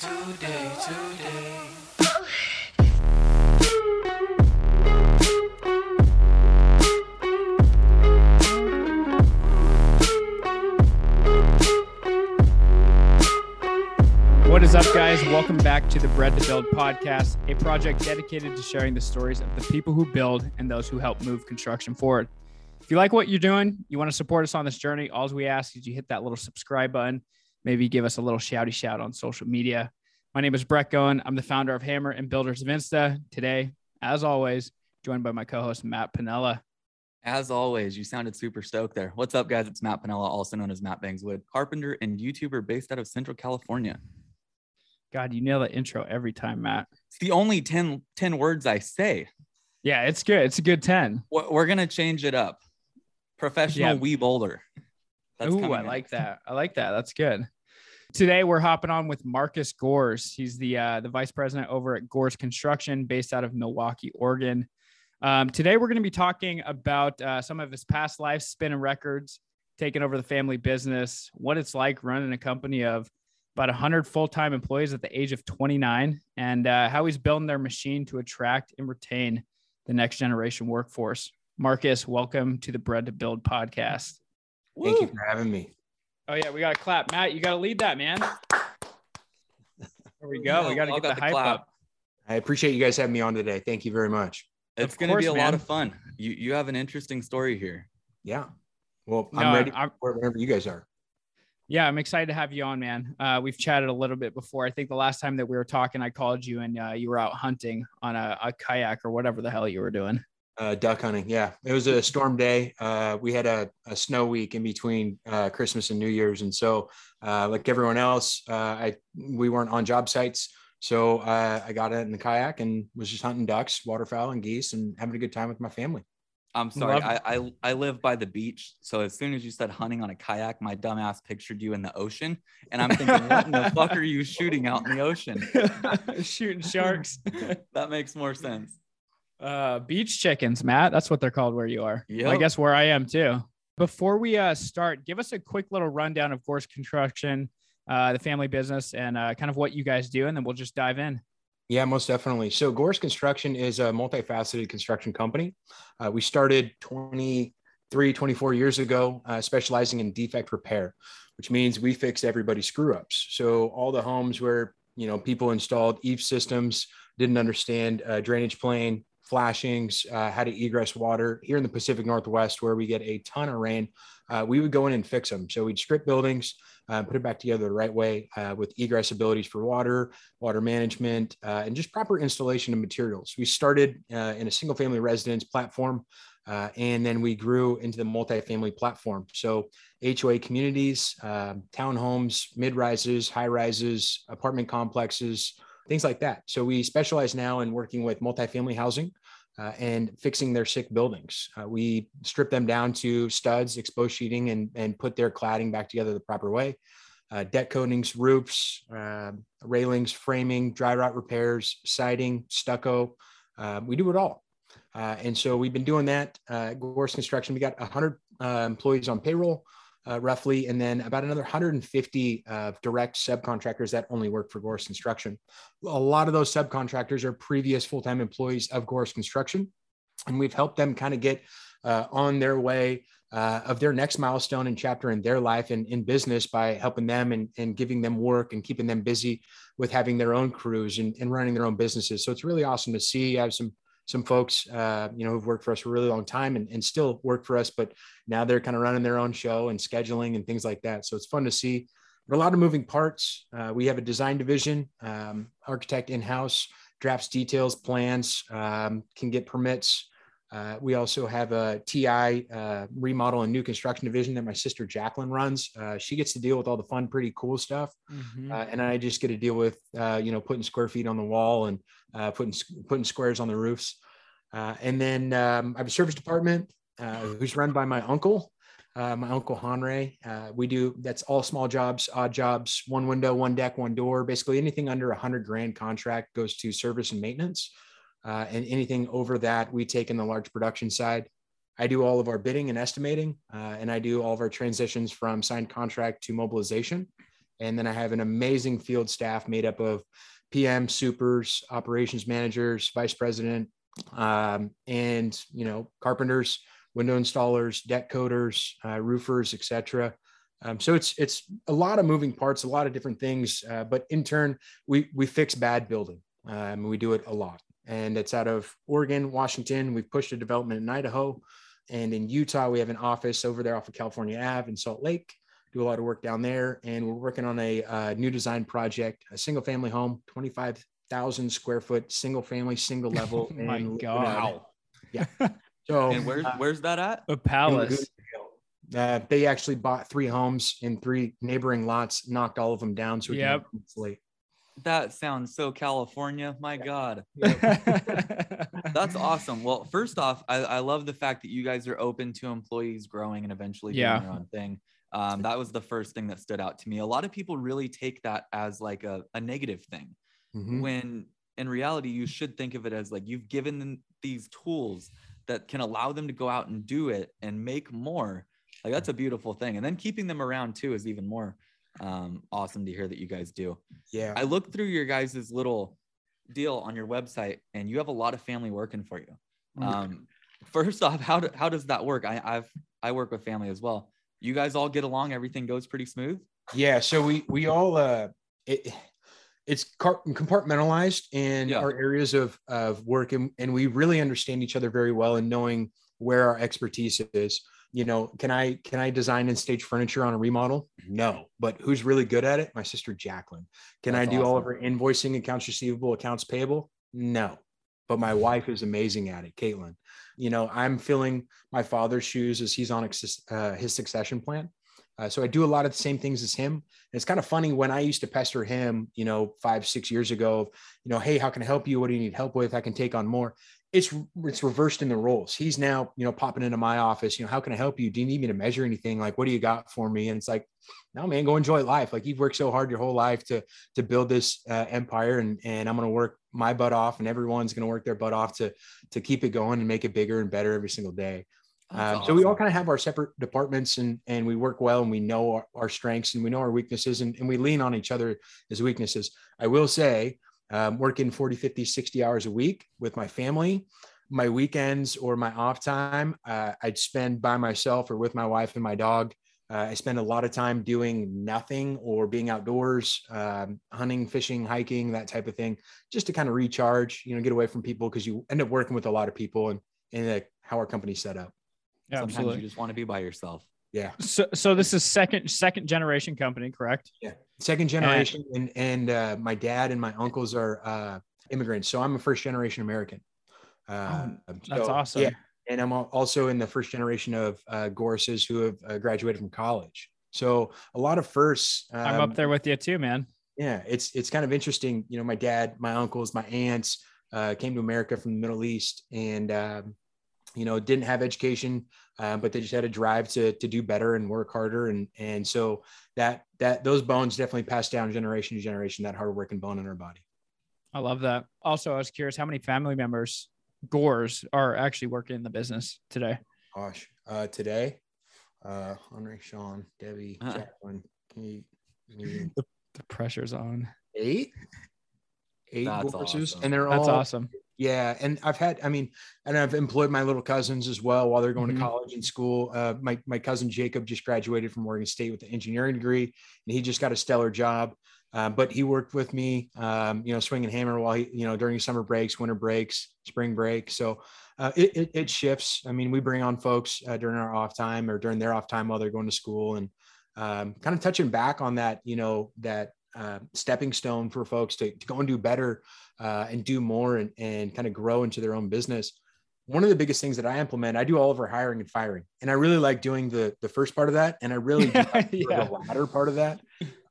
today, today. What is up, guys? Welcome back to the Bread to Build podcast, a project dedicated to sharing the stories of the people who build and those who help move construction forward. If you like what you're doing, you want to support us on this journey, all we ask is you hit that little subscribe button, maybe give us a little shouty shout on social media. My name is Brett Goen. I'm the founder of Hammer and Builders of Insta. Today, as always, joined by my co-host Matt Pinella. As always, you sounded super stoked there. What's up, guys? It's Matt Pinella, also known as Matt Bangswood, carpenter and YouTuber based out of Central California. God, you nail that intro every time, Matt. It's the only 10, 10 words I say. Yeah, it's good. It's a good 10. We're we're gonna change it up. Professional Yeah. wee boulder. That's Ooh, I like that. I like that. That's good. Today we're hopping on with Marcus Gores. He's the uh, the vice president over at Gores Construction, based out of Milwaukie, Oregon. Um, today we're going to be talking about uh, some of his past life, spinning records, taking over the family business, what it's like running a company of about 100 full time employees at the age of 29, and uh, how he's building their machine to attract and retain the next generation workforce. Marcus, welcome to the Bread to Build podcast. Thank you for having me. Oh yeah, we got to clap, Matt. You got to lead that, man. There we go. Yeah, we got to all get the the hype clap. up. I appreciate you guys having me on today. Thank you very much. It's gonna be course, a lot of fun. You you have an interesting story here. Yeah. Well, No, I'm ready I'm- for it whenever you guys are. Yeah, I'm excited to have you on, man. Uh, we've chatted a little bit before. I think the last time that we were talking, I called you and uh, you were out hunting on a, a kayak or whatever the hell you were doing. Uh, duck hunting. Yeah. It was a storm day. Uh, we had a, a snow week in between uh, Christmas and New Year's. And so, uh, like everyone else, uh, I we weren't on job sites. So uh, I got in the kayak and was just hunting ducks, waterfowl, and geese and having a good time with my family. I'm sorry. I, I I live by the beach, so as soon as you said hunting on a kayak, my dumbass pictured you in the ocean, and I'm thinking, what in the fuck are you shooting out in the ocean? Shooting sharks. That makes more sense. Uh, beach chickens, Matt. That's what they're called where you are. Well, I guess where I am too. Before we uh, start, give us a quick little rundown of Gorse Construction, uh, the family business, and uh, kind of what you guys do, and then we'll just dive in. Yeah, most definitely. So Gorse Construction is a multifaceted construction company. Uh, we started 23, 24 years ago, uh, specializing in defect repair, which means we fix everybody's screw ups. So all the homes where, you know, people installed EAF systems, didn't understand uh, drainage plane, flashings, uh, how to egress water here in the Pacific Northwest, where we get a ton of rain, uh, we would go in and fix them. So we'd strip buildings, uh, put it back together the right way uh, with egress abilities for water, water management, uh, and just proper installation of materials. We started uh, in a single family residence platform, and then we grew into the multifamily platform. So HOA communities, um, townhomes, mid rises, high rises, apartment complexes, things like that. So we specialize now in working with multifamily housing. Uh, and fixing their sick buildings. Uh, we strip them down to studs, exposed sheeting, and, and put their cladding back together the proper way uh, deck coatings, roofs, uh, railings, framing, dry rot repairs, siding, stucco. Uh, we do it all. Uh, and so we've been doing that. Uh, Gorse Construction, we got 100 uh, employees on payroll, uh, roughly, and then about another 150 uh, direct subcontractors that only work for Gorse Construction. A lot of those subcontractors are previous full time employees of Gorse Construction, and we've helped them kind of get uh, on their way uh, of their next milestone and chapter in their life and in business by helping them and, and giving them work and keeping them busy with having their own crews and, and running their own businesses. So it's really awesome to see. I have some some folks, uh, you know, who've worked for us for a really long time and, and still work for us, but now they're kind of running their own show and scheduling and things like that. So it's fun to see. Are a lot of moving parts. Uh, we have a design division, um, architect in-house, drafts details, plans, um, can get permits, uh, we also have a TI uh, remodel and new construction division that my sister Jacqueline runs. Uh, she gets to deal with all the fun, pretty cool stuff, Mhm. uh, and I just get to deal with uh, you know putting square feet on the wall and uh, putting putting squares on the roofs. Uh, and then um, I have a service department uh, who's run by my uncle, uh, my uncle Honray. Uh, we do that's all small jobs, odd jobs, one window, one deck, one door. Basically, anything under a hundred grand contract goes to service and maintenance. Uh, and anything over that, we take in the large production side. I do all of our bidding and estimating, uh, and I do all of our transitions from signed contract to mobilization. And then I have an amazing field staff made up of PM, supers, operations managers, vice president, um, and you know, carpenters, window installers, deck coders, uh, roofers, etc. Um, so it's it's a lot of moving parts, a lot of different things. Uh, but in turn, we we fix bad building. Um, we do it a lot, and it's out of Oregon, Washington. We've pushed a development in Idaho, and in Utah we have an office over there off of California Ave in Salt Lake. Do a lot of work down there, and we're working on a uh, new design project, a single family home, twenty five thousand square foot, single family, single level. Oh my in- God. Yeah. So And where's where's that at? A palace. uh, they actually bought three homes in three neighboring lots, knocked all of them down. So we Yep. can insulate. That sounds so California. My God. That's That's awesome. Well, first off, I, I love the fact that you guys are open to employees growing and eventually doing Yeah. their own thing. Um, that was the first thing that stood out to me. A lot of people really take that as like a, a negative thing Mhm. when in reality, you should think of it as like you've given them these tools that can allow them to go out and do it and make more. Like that's a beautiful thing. And then keeping them around too is even more um, awesome to hear that you guys do. Yeah. I looked through your guys' little deal on your website, and you have a lot of family working for you. Mm. Um, first off, how do, how does that work? I, I've I work with family as well. You guys all get along. Everything goes pretty smooth. Yeah. So we we all uh it it's compartmentalized in Yeah. our areas of of work and, and we really understand each other very well and knowing where our expertise is. You know, can I can I design and stage furniture on a remodel? No. But who's really good at it? My sister Jacqueline. Can That's I do all of her invoicing, accounts receivable, accounts payable? No. But my wife is amazing at it, Caitlin. You know, I'm filling my father's shoes as he's on uh, his succession plan. Uh, so I do a lot of the same things as him. And it's kind of funny when I used to pester him, you know, five, six years ago, you know, hey, how can I help you? What do you need help with? I can take on more. It's it's reversed in the roles. He's now, you know, popping into my office. You know, how can I help you? Do you need me to measure anything? Like, what do you got for me? And it's like, no, man, go enjoy life. Like you've worked so hard your whole life to to build this uh, empire, and and I'm gonna work my butt off, and everyone's gonna work their butt off to to keep it going and make it bigger and better every single day. Um, so we all kind of have our separate departments and and we work well and we know our, our strengths and we know our weaknesses and, and we lean on each other as weaknesses. I will say, um, working 40, 50, 60 hours a week with my family, my weekends or my off time, uh, I'd spend by myself or with my wife and my dog. Uh, I spend a lot of time doing nothing or being outdoors, um, hunting, fishing, hiking, that type of thing, just to kind of recharge, you know, get away from people because you end up working with a lot of people and, and like how our company's set up. Yeah, Sometimes absolutely. you just want to be by yourself. Yeah. So, so this is second second generation company, correct? Yeah. second generation and and uh, my dad and my uncles are uh, immigrants so i'm a first generation american uh, Oh, That's so, awesome. yeah and i'm also in the first generation of uh, Gorses who have uh, graduated from college so a lot of firsts I'm um, up there with you too, man. yeah it's it's kind of interesting you know my dad my uncles my aunts uh, came to america from the middle east and um, you know didn't have education uh, but they just had a drive to to do better and work harder and and so that that those bones definitely pass down generation to generation that hard working bone in our body I love that. Also, I was curious how many family members, Gores, are actually working in the business today. gosh uh today uh Henry, Sean, Debbie, Uh. Jacqueline, can you, can you- The pressure's on. eight eight That's horses awesome. and they're That's all awesome. Yeah, and I've had, I mean, and I've employed my little cousins as well while they're going Mhm. to college and school. Uh, my my cousin Jacob just graduated from Oregon State with an engineering degree, and he just got a stellar job. Uh, but he worked with me, um, you know, swinging hammer while he, you know, during summer breaks, winter breaks, spring break. So uh, it, it it shifts. I mean, we bring on folks uh, during our off time or during their off time while they're going to school, and um, kind of touching back on that, you know, that uh, stepping stone for folks to, to go and do better uh, and do more and, and kind of grow into their own business. One of the biggest things that I implement, I do all of our hiring and firing, and I really like doing the the first part of that, and I really do like Yeah. the latter part of that.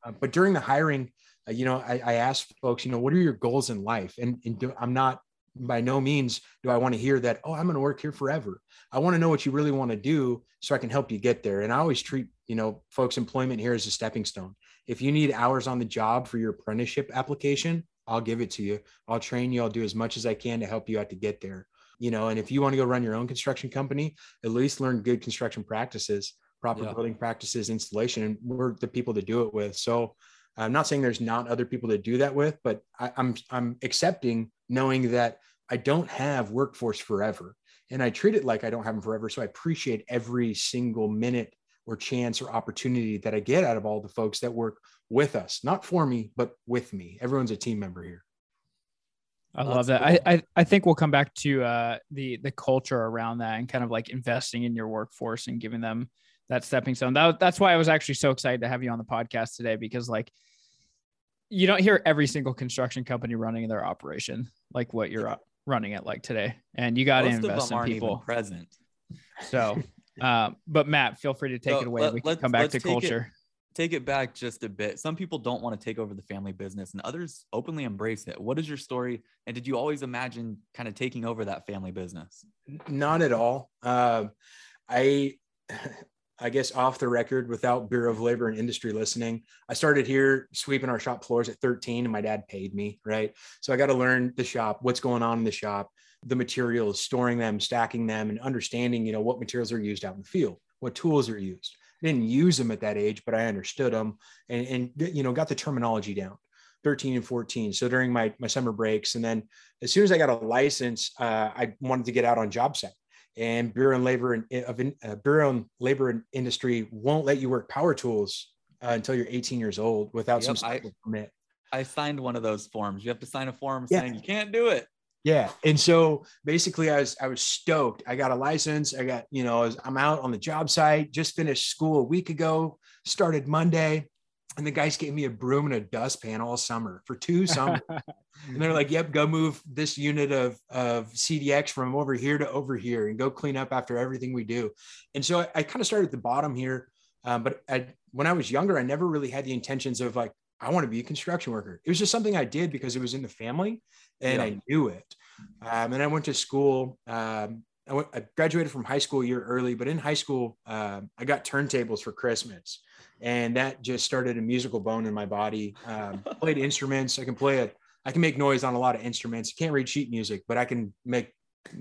Uh, but during the hiring, uh, you know, I, I ask folks, you know, what are your goals in life? And, and do, I'm not by no means do I want to hear that, oh, I'm going to work here forever. I want to know what you really want to do so I can help you get there. And I always treat, you know, folks' employment here as a stepping stone. If you need hours on the job for your apprenticeship application, I'll give it to you. I'll train you. I'll do as much as I can to help you out to get there. You know, and if you want to go run your own construction company, at least learn good construction practices, proper Yeah. building practices, installation, and we're the people to do it with. So I'm not saying there's not other people to do that with, but I, I'm I'm accepting knowing that I don't have workforce forever, and I treat it like I don't have them forever. So I appreciate every single minute or chance or opportunity that I get out of all the folks that work with us, not for me, but with me. Everyone's a team member here. I That's love that. cool. I, I I think we'll come back to uh the the culture around that and kind of like investing in your workforce and giving them that stepping stone. That, that's why I was actually so excited to have you on the podcast today because like you don't hear every single construction company running their operation like what you're uh, running it like today, and you got to Most of invest them in aren't even people. present. So, um, but Matt, feel free to take So, it away. let- we can let's- come back let's to take it- culture. Take it back just a bit. Some people don't want to take over the family business, and others openly embrace it. What is your story? And did you always imagine kind of taking over that family business? Not at all. Um, I, I guess off the record, without Bureau of Labor and Industry listening, I started here sweeping our shop floors at 13, and my dad paid me. Right, so I got to learn the shop, what's going on in the shop, the materials, storing them, stacking them, and understanding, you know, what materials are used out in the field, what tools are used. I didn't use them at that age, but I understood them, and and you know, got the terminology down. 13 and 14. So during my my summer breaks, and then as soon as I got a license, uh, I wanted to get out on job site. And Bureau and Labor and of uh, Bureau and Labor and Industry won't let you work power tools uh, until you're 18 years old without some I- permit. I signed one of those forms. You have to sign a form Yeah. saying you can't do it. Yeah. And so basically I was I was stoked. I got a license. I got, you know, I was, I'm out on the job site, just finished school a week ago, started Monday. And the guys gave me a broom and a dustpan all summer for two summers. and they're like, yep, go move this unit of, of CDX from over here to over here and go clean up after everything we do. And so I, I kind of started at the bottom here. Um, but I, when I was younger, I never really had the intentions of like, I want to be a construction worker. It was just something I did because it was in the family and Yeah. I knew it. Um, and I went to school. Um, I, went, I graduated from high school a year early, but in high school, um, I got turntables for Christmas, and that just started a musical bone in my body. Um, played instruments. I can play it. I can make noise on a lot of instruments. I can't read sheet music, but I can make,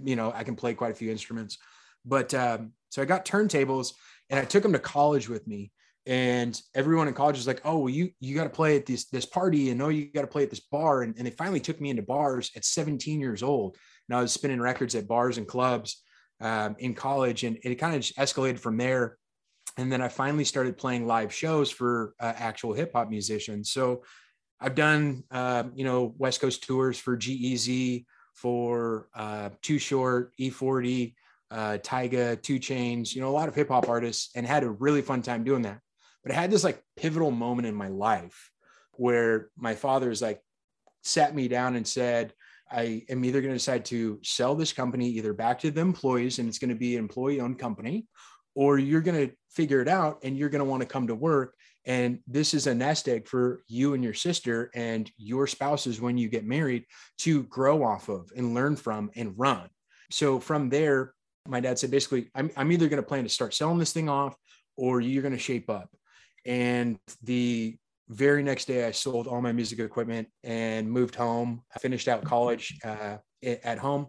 you know, I can play quite a few instruments. But um, so I got turntables, and I took them to college with me. And everyone in college was like, "Oh, well, you you got to play at this this party, and oh, you got to play at this bar." And, and they finally took me into bars at 17 years old, and I was spinning records at bars and clubs um, in college, and it kind of just escalated from there. And then I finally started playing live shows for uh, actual hip hop musicians. So I've done, um, you know, West Coast tours for G-Eazy, for uh, Too Short, E40, uh, Tyga, 2 Chainz, you know, a lot of hip hop artists, and had a really fun time doing that. But I had this like pivotal moment in my life where my father is like sat me down and said, I am either going to decide to sell this company either back to the employees and it's going to be an employee owned company, or you're going to figure it out and you're going to want to come to work. And this is a nest egg for you and your sister and your spouses when you get married to grow off of and learn from and run. So from there, my dad said basically, I'm, I'm either going to plan to start selling this thing off or you're going to shape up. And the very next day, I sold all my music equipment and moved home. I finished out college uh, at home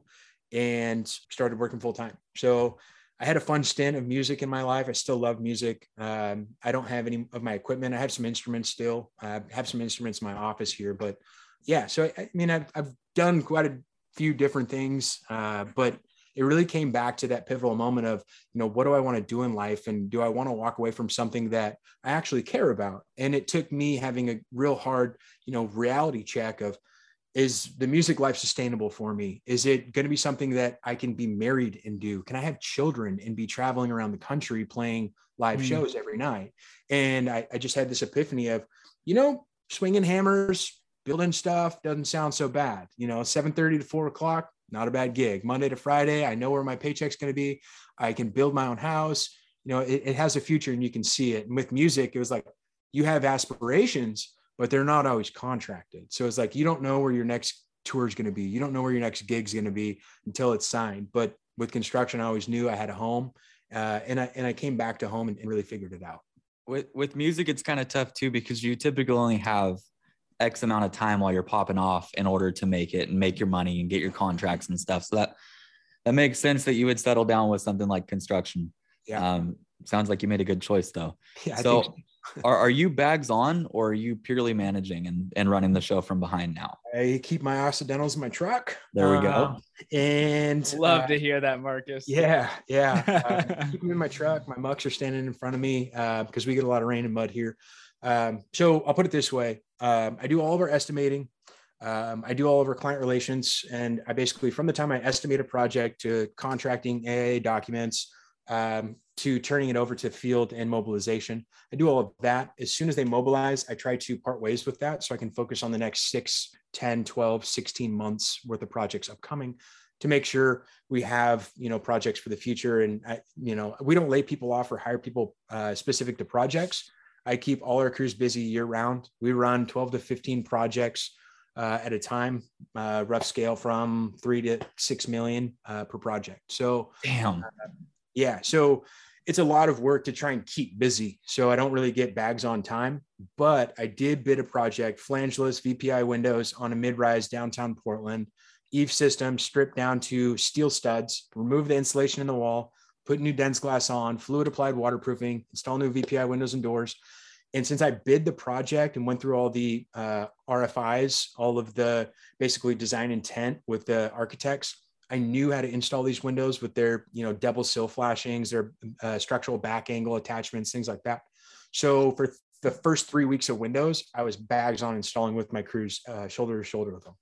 and started working full time. So I had a fun stint of music in my life. I still love music. Um, I don't have any of my equipment. I have some instruments still. I have some instruments in my office here, but yeah. So I, I mean, I've, I've done quite a few different things, uh, but it really came back to that pivotal moment of, you know, what do I want to do in life? And do I want to walk away from something that I actually care about? And it took me having a real hard, you know, reality check of, is the music life sustainable for me? Is it going to be something that I can be married and do? Can I have children and be traveling around the country playing live Mm. shows every night? And I, I just had this epiphany of, you know, swinging hammers, building stuff doesn't sound so bad. You know, 7:30 to 4 o'clock, not a bad gig. Monday to Friday, I know where my paycheck's going to be. I can build my own house. You know, it, it has a future and you can see it. And with music, it was like you have aspirations, but they're not always contracted. So it's like you don't know where your next tour is going to be. You don't know where your next gig's going to be until it's signed. But with construction, I always knew I had a home, uh, and I and I came back to home and, and really figured it out. With with music, it's kind of tough too because you typically only have X amount of time while you're popping off in order to make it and make your money and get your contracts and stuff. So that that makes sense that you would settle down with something like construction. Yeah. Um, sounds like you made a good choice though. Yeah, I So- are, are you bags on or are you purely managing and, and running the show from behind now? I keep my occidentals in my truck. There we Uh, go. And Love uh, to hear that, Marcus. Yeah, yeah. Uh, keep them in my truck. My mucks are standing in front of me uh, because we get a lot of rain and mud here. Um, so I'll put it this way: um, I do all of our estimating. Um, I do all of our client relations, and I basically, from the time I estimate a project to contracting AIA documents um, to turning it over to field and mobilization, I do all of that. As soon as they mobilize, I try to part ways with that so I can focus on the next 6, 10, 12, 16 months worth of projects upcoming to make sure we have you know projects for the future and I, you know we don't lay people off or hire people uh, specific to projects i keep all our crews busy year round. We run 12 to 15 projects uh, at a time uh, rough scale from three to six million uh, per project. So Damn. yeah so it's a lot of work to try and keep busy. So i don't really get bags on time but i did bid a project flangeless vpi windows on a mid-rise downtown portland. EIFS system stripped down to steel studs remove the insulation in the wall put new DensGlass on fluid applied waterproofing install new vpi windows and doors and since i bid the project and went through all the uh, rfis all of the basically design intent with the architects I knew how to install these windows with their, you know, double sill flashings, their uh, structural back angle attachments, things like that. So for the first three weeks of Windows, I was bags on installing with my crews, uh, shoulder to shoulder with them.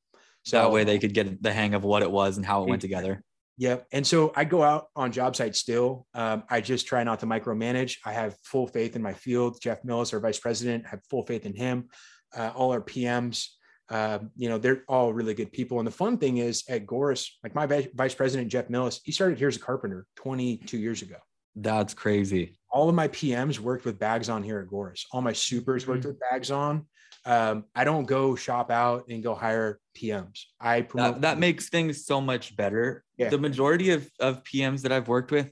So that way they could get the hang of what it was and how it went together. Yep. And so I go out on job sites still. Um, I just try not to micromanage. I have full faith in my field. Jeff Millis, our vice president, I have full faith in him. Uh, all our PMs, um, you know, they're all really good people. And the fun thing is at Goris, like my vice, president, Jeff Millis, he started here as a carpenter 22 years ago. That's crazy. All of my PMs worked with bags on here at Goris. All my supers worked with bags on. Um, I don't go shop out and go hire PMs. I promote That, that makes things so much better. Yeah. The majority of, of PMs that I've worked with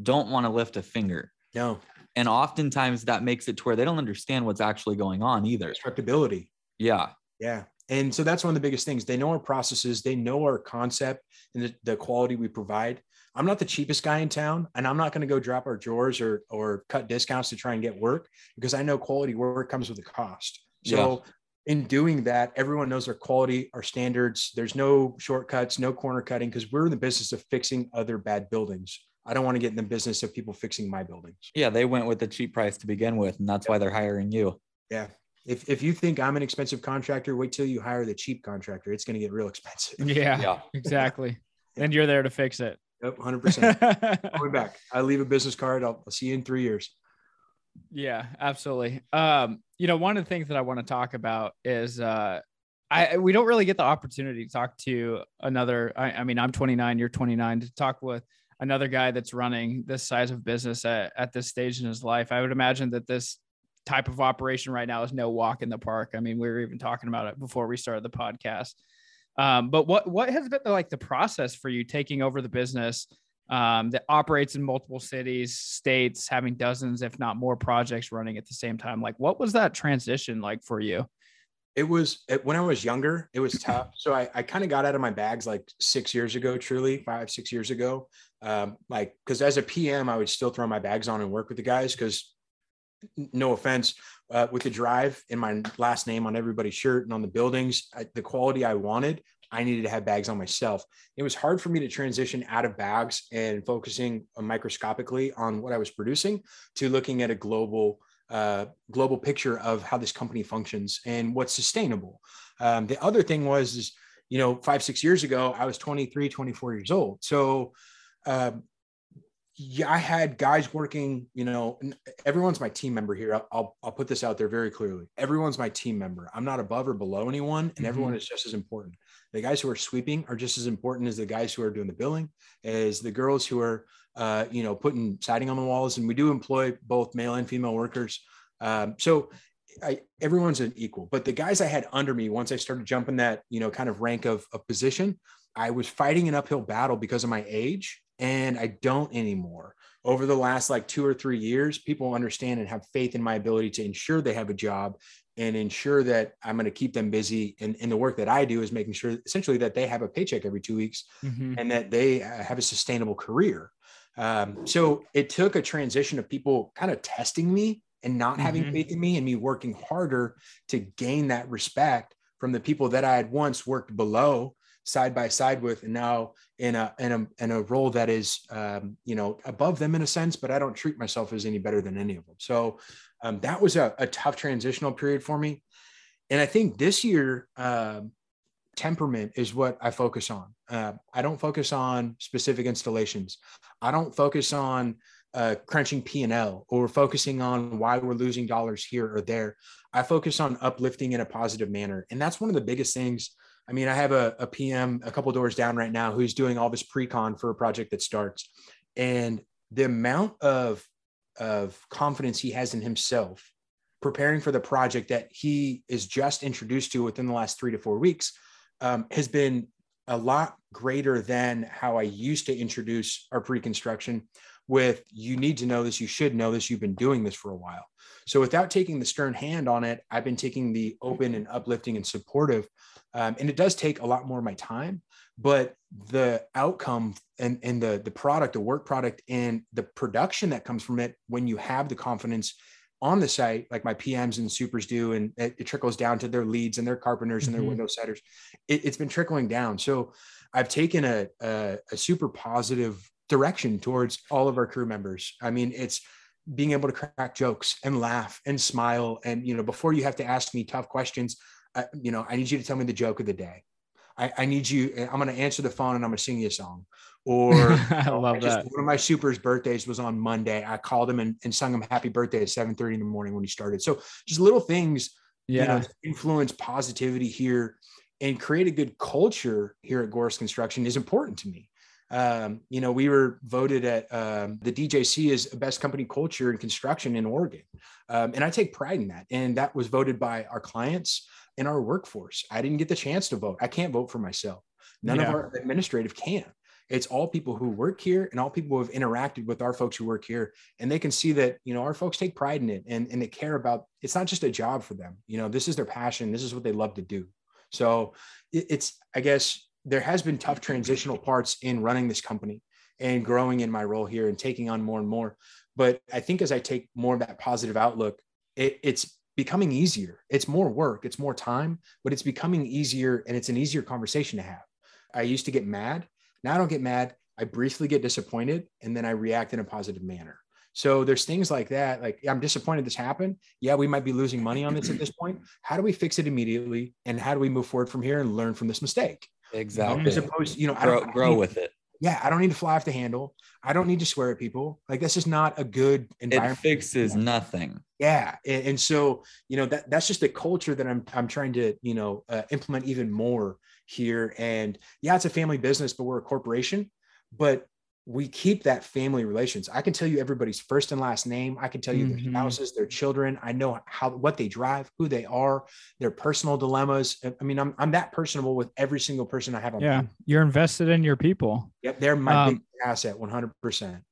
don't want to lift a finger. no And oftentimes that makes it to where they don't understand what's actually going on either. constructability. Yeah. Yeah. And so that's one of the biggest things. They know our processes, they know our concept and the, the quality we provide. I'm not the cheapest guy in town, and I'm not going to go drop our drawers or or cut discounts to try and get work because I know quality work comes with a cost. So in doing that, everyone knows our quality, our standards. There's no shortcuts, no corner cutting because we're in the business of fixing other bad buildings. I don't want to get in the business of people fixing my buildings. Yeah. They went with the cheap price to begin with. And that's why they're hiring you. Yeah. If, if you think I'm an expensive contractor, wait till you hire the cheap contractor. It's going to get real expensive. Yeah, Yeah. exactly. And you're there to fix it. Yep, 100%. Going back. I leave a business card. I'll, I'll see you in three years. Yeah, absolutely. Um, you know, one of the things that I want to talk about is uh I we don't really get the opportunity to talk to another. I, I mean, I'm 29, you're 29, to talk with another guy that's running this size of business at, at this stage in his life. I would imagine that this type of operation right now is no walk in the park. I mean, we were even talking about it before we started the podcast. Um, but what what has been the, like the process for you taking over the business um, that operates in multiple cities, states, having dozens, if not more, projects running at the same time? Like, what was that transition like for you? It was it, when I was younger, it was tough. So I, I kind of got out of my bags like six years ago, truly five, six years ago. Um, like, cause as a PM, I would still throw my bags on and work with the guys. Cause no offense, uh, with the drive in my last name on everybody's shirt and on the buildings, I, the quality I wanted, I needed to have bags on myself. It was hard for me to transition out of bags and focusing microscopically on what I was producing to looking at a global uh, global picture of how this company functions and what's sustainable. Um, the other thing was, is, you know, five, six years ago, I was 23, 24 years old. So, um, yeah, I had guys working, you know, everyone's my team member here. I'll, I'll, I'll put this out there very clearly. Everyone's my team member. I'm not above or below anyone, and everyone is just as important. The guys who are sweeping are just as important as the guys who are doing the billing, as the girls who are, uh, you know, putting siding on the walls. And we do employ both male and female workers. Um, so I, everyone's an equal, but the guys I had under me, once I started jumping that, you know, kind of rank of, of position, I was fighting an uphill battle because of my age and I don't anymore. Over the last like two or three years, people understand and have faith in my ability to ensure they have a job and ensure that I'm going to keep them busy. And, and the work that I do is making sure essentially that they have a paycheck every two weeks Mhm. and that they uh, have a sustainable career. Um, so it took a transition of people kind of testing me and not having Mhm. faith in me and me working harder to gain that respect from the people that I had once worked below side by side with and now in a in a in a role that is um, you know above them in a sense but i don't treat myself as any better than any of them so um, that was a, a tough transitional period for me. And i think this year um, temperament is what i focus on. Uh, i don't focus on specific installations. I don't focus on uh, crunching p&l or focusing on why we're losing dollars here or there. I focus on uplifting in a positive manner. And that's one of the biggest things. I mean, I have a, a PM a couple doors down right now who's doing all this pre-con for a project that starts. And the amount of, of confidence he has in himself preparing for the project that he is just introduced to within the last three to four weeks um, has been a lot greater than how I used to introduce our pre-construction with you need to know this, you should know this, you've been doing this for a while. So without taking the stern hand on it, I've been taking the open and uplifting and supportive um, and it does take a lot more of my time but the outcome and, and the the product the work product and the production that comes from it when you have the confidence on the site like my pms and supers do and it, it trickles down to their leads and their carpenters and their Mhm. window setters it, has been trickling down so i've taken a, a, a super positive direction towards all of our crew members i mean it's being able to crack jokes and laugh and smile and you know before you have to ask me tough questions I, you know, I need you to tell me the joke of the day. I, I need you. I'm going to answer the phone and I'm going to sing you a song. Or I love I just, that. one of my supers' birthdays was on Monday. I called him and, and sung him happy birthday at 7:30 in the morning when he started. So just little things, Yeah. you know, influence positivity here and create a good culture here at Gorse Construction is important to me. Um, you know, we were voted at um, the DJC as best company culture in construction in Oregon, um, and I take pride in that. And that was voted by our clients and our workforce. I didn't get the chance to vote. I can't vote for myself. None Yeah. of our administrative can. It's all people who work here and all people who have interacted with our folks who work here, and they can see that you know our folks take pride in it and and they care about. It's not just a job for them. You know, this is their passion. This is what they love to do. So it, it's I guess there has been tough transitional parts in running this company and growing in my role here and taking on more and more. But I think as I take more of that positive outlook, it, it's becoming easier. It's more work, it's more time, but it's becoming easier and it's an easier conversation to have. I used to get mad. Now I don't get mad. I briefly get disappointed and then I react in a positive manner. So there's things like that. Like, I'm disappointed this happened. Yeah, we might be losing money on this at this point. How do we fix it immediately? And how do we move forward from here and learn from this mistake? Exactly. As opposed, you know, I grow, I grow need- with it. Yeah, I don't need to fly off the handle. I don't need to swear at people. Like this is not a good environment. It fixes nothing. Yeah, and, and so you know that that's just a culture that I'm I'm trying to you know uh, implement even more here. And yeah, it's a family business, but we're a corporation. But we keep that family relations. I can tell you everybody's first and last name. I can tell you Mhm. their spouses, their children. I know how what they drive, who they are, their personal dilemmas. I mean, I'm I'm that personable with every single person I have on. Yeah. my- You're invested in your people. Yep, they're my Um, big asset, 100. percent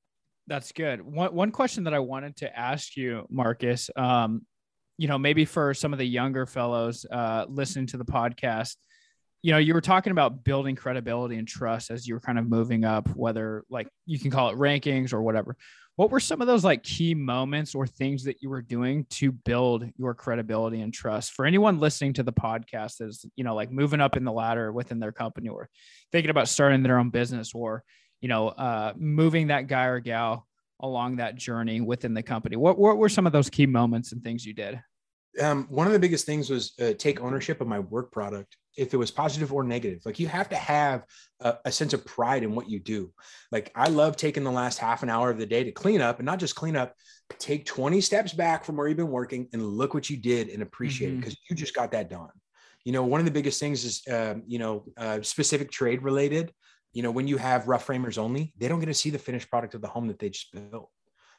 That's good. One one question that I wanted to ask you, Marcus, um, you know, maybe for some of the younger fellows uh, listening to the podcast, you know, you were talking about building credibility and trust as you were kind of moving up, whether like you can call it rankings or whatever. What were some of those like key moments or things that you were doing to build your credibility and trust for anyone listening to the podcast is, you know, like moving up in the ladder within their company or thinking about starting their own business or, you know, uh, moving that guy or gal along that journey within the company? What, what were some of those key moments and things you did? Um, one of the biggest things was uh, take ownership of my work product if it was positive or negative. Like you have to have a, a sense of pride in what you do. Like i love taking the last half an hour of the day to clean up and not just clean up take 20 steps back from where you've been working and look what you did and appreciate it Mhm. because you just got that done. You know one of the biggest things is um, you know uh, specific trade related. You know when you have rough framers only they don't get to see the finished product of the home that they just built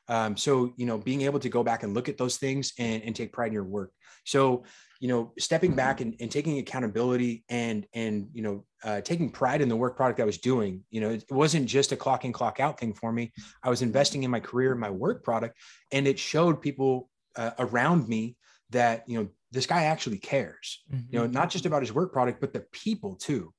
um, so, you know, being able to go back and look at those things and, and take pride in your work. So, you know, stepping back and, and taking accountability and, and, you know, uh, taking pride in the work product I was doing, you know, it wasn't just a clock in, clock out thing for me. I was investing in my career, my work product, and it showed people uh, around me that, you know, this guy actually cares, you know, not just about his work product, but the people too.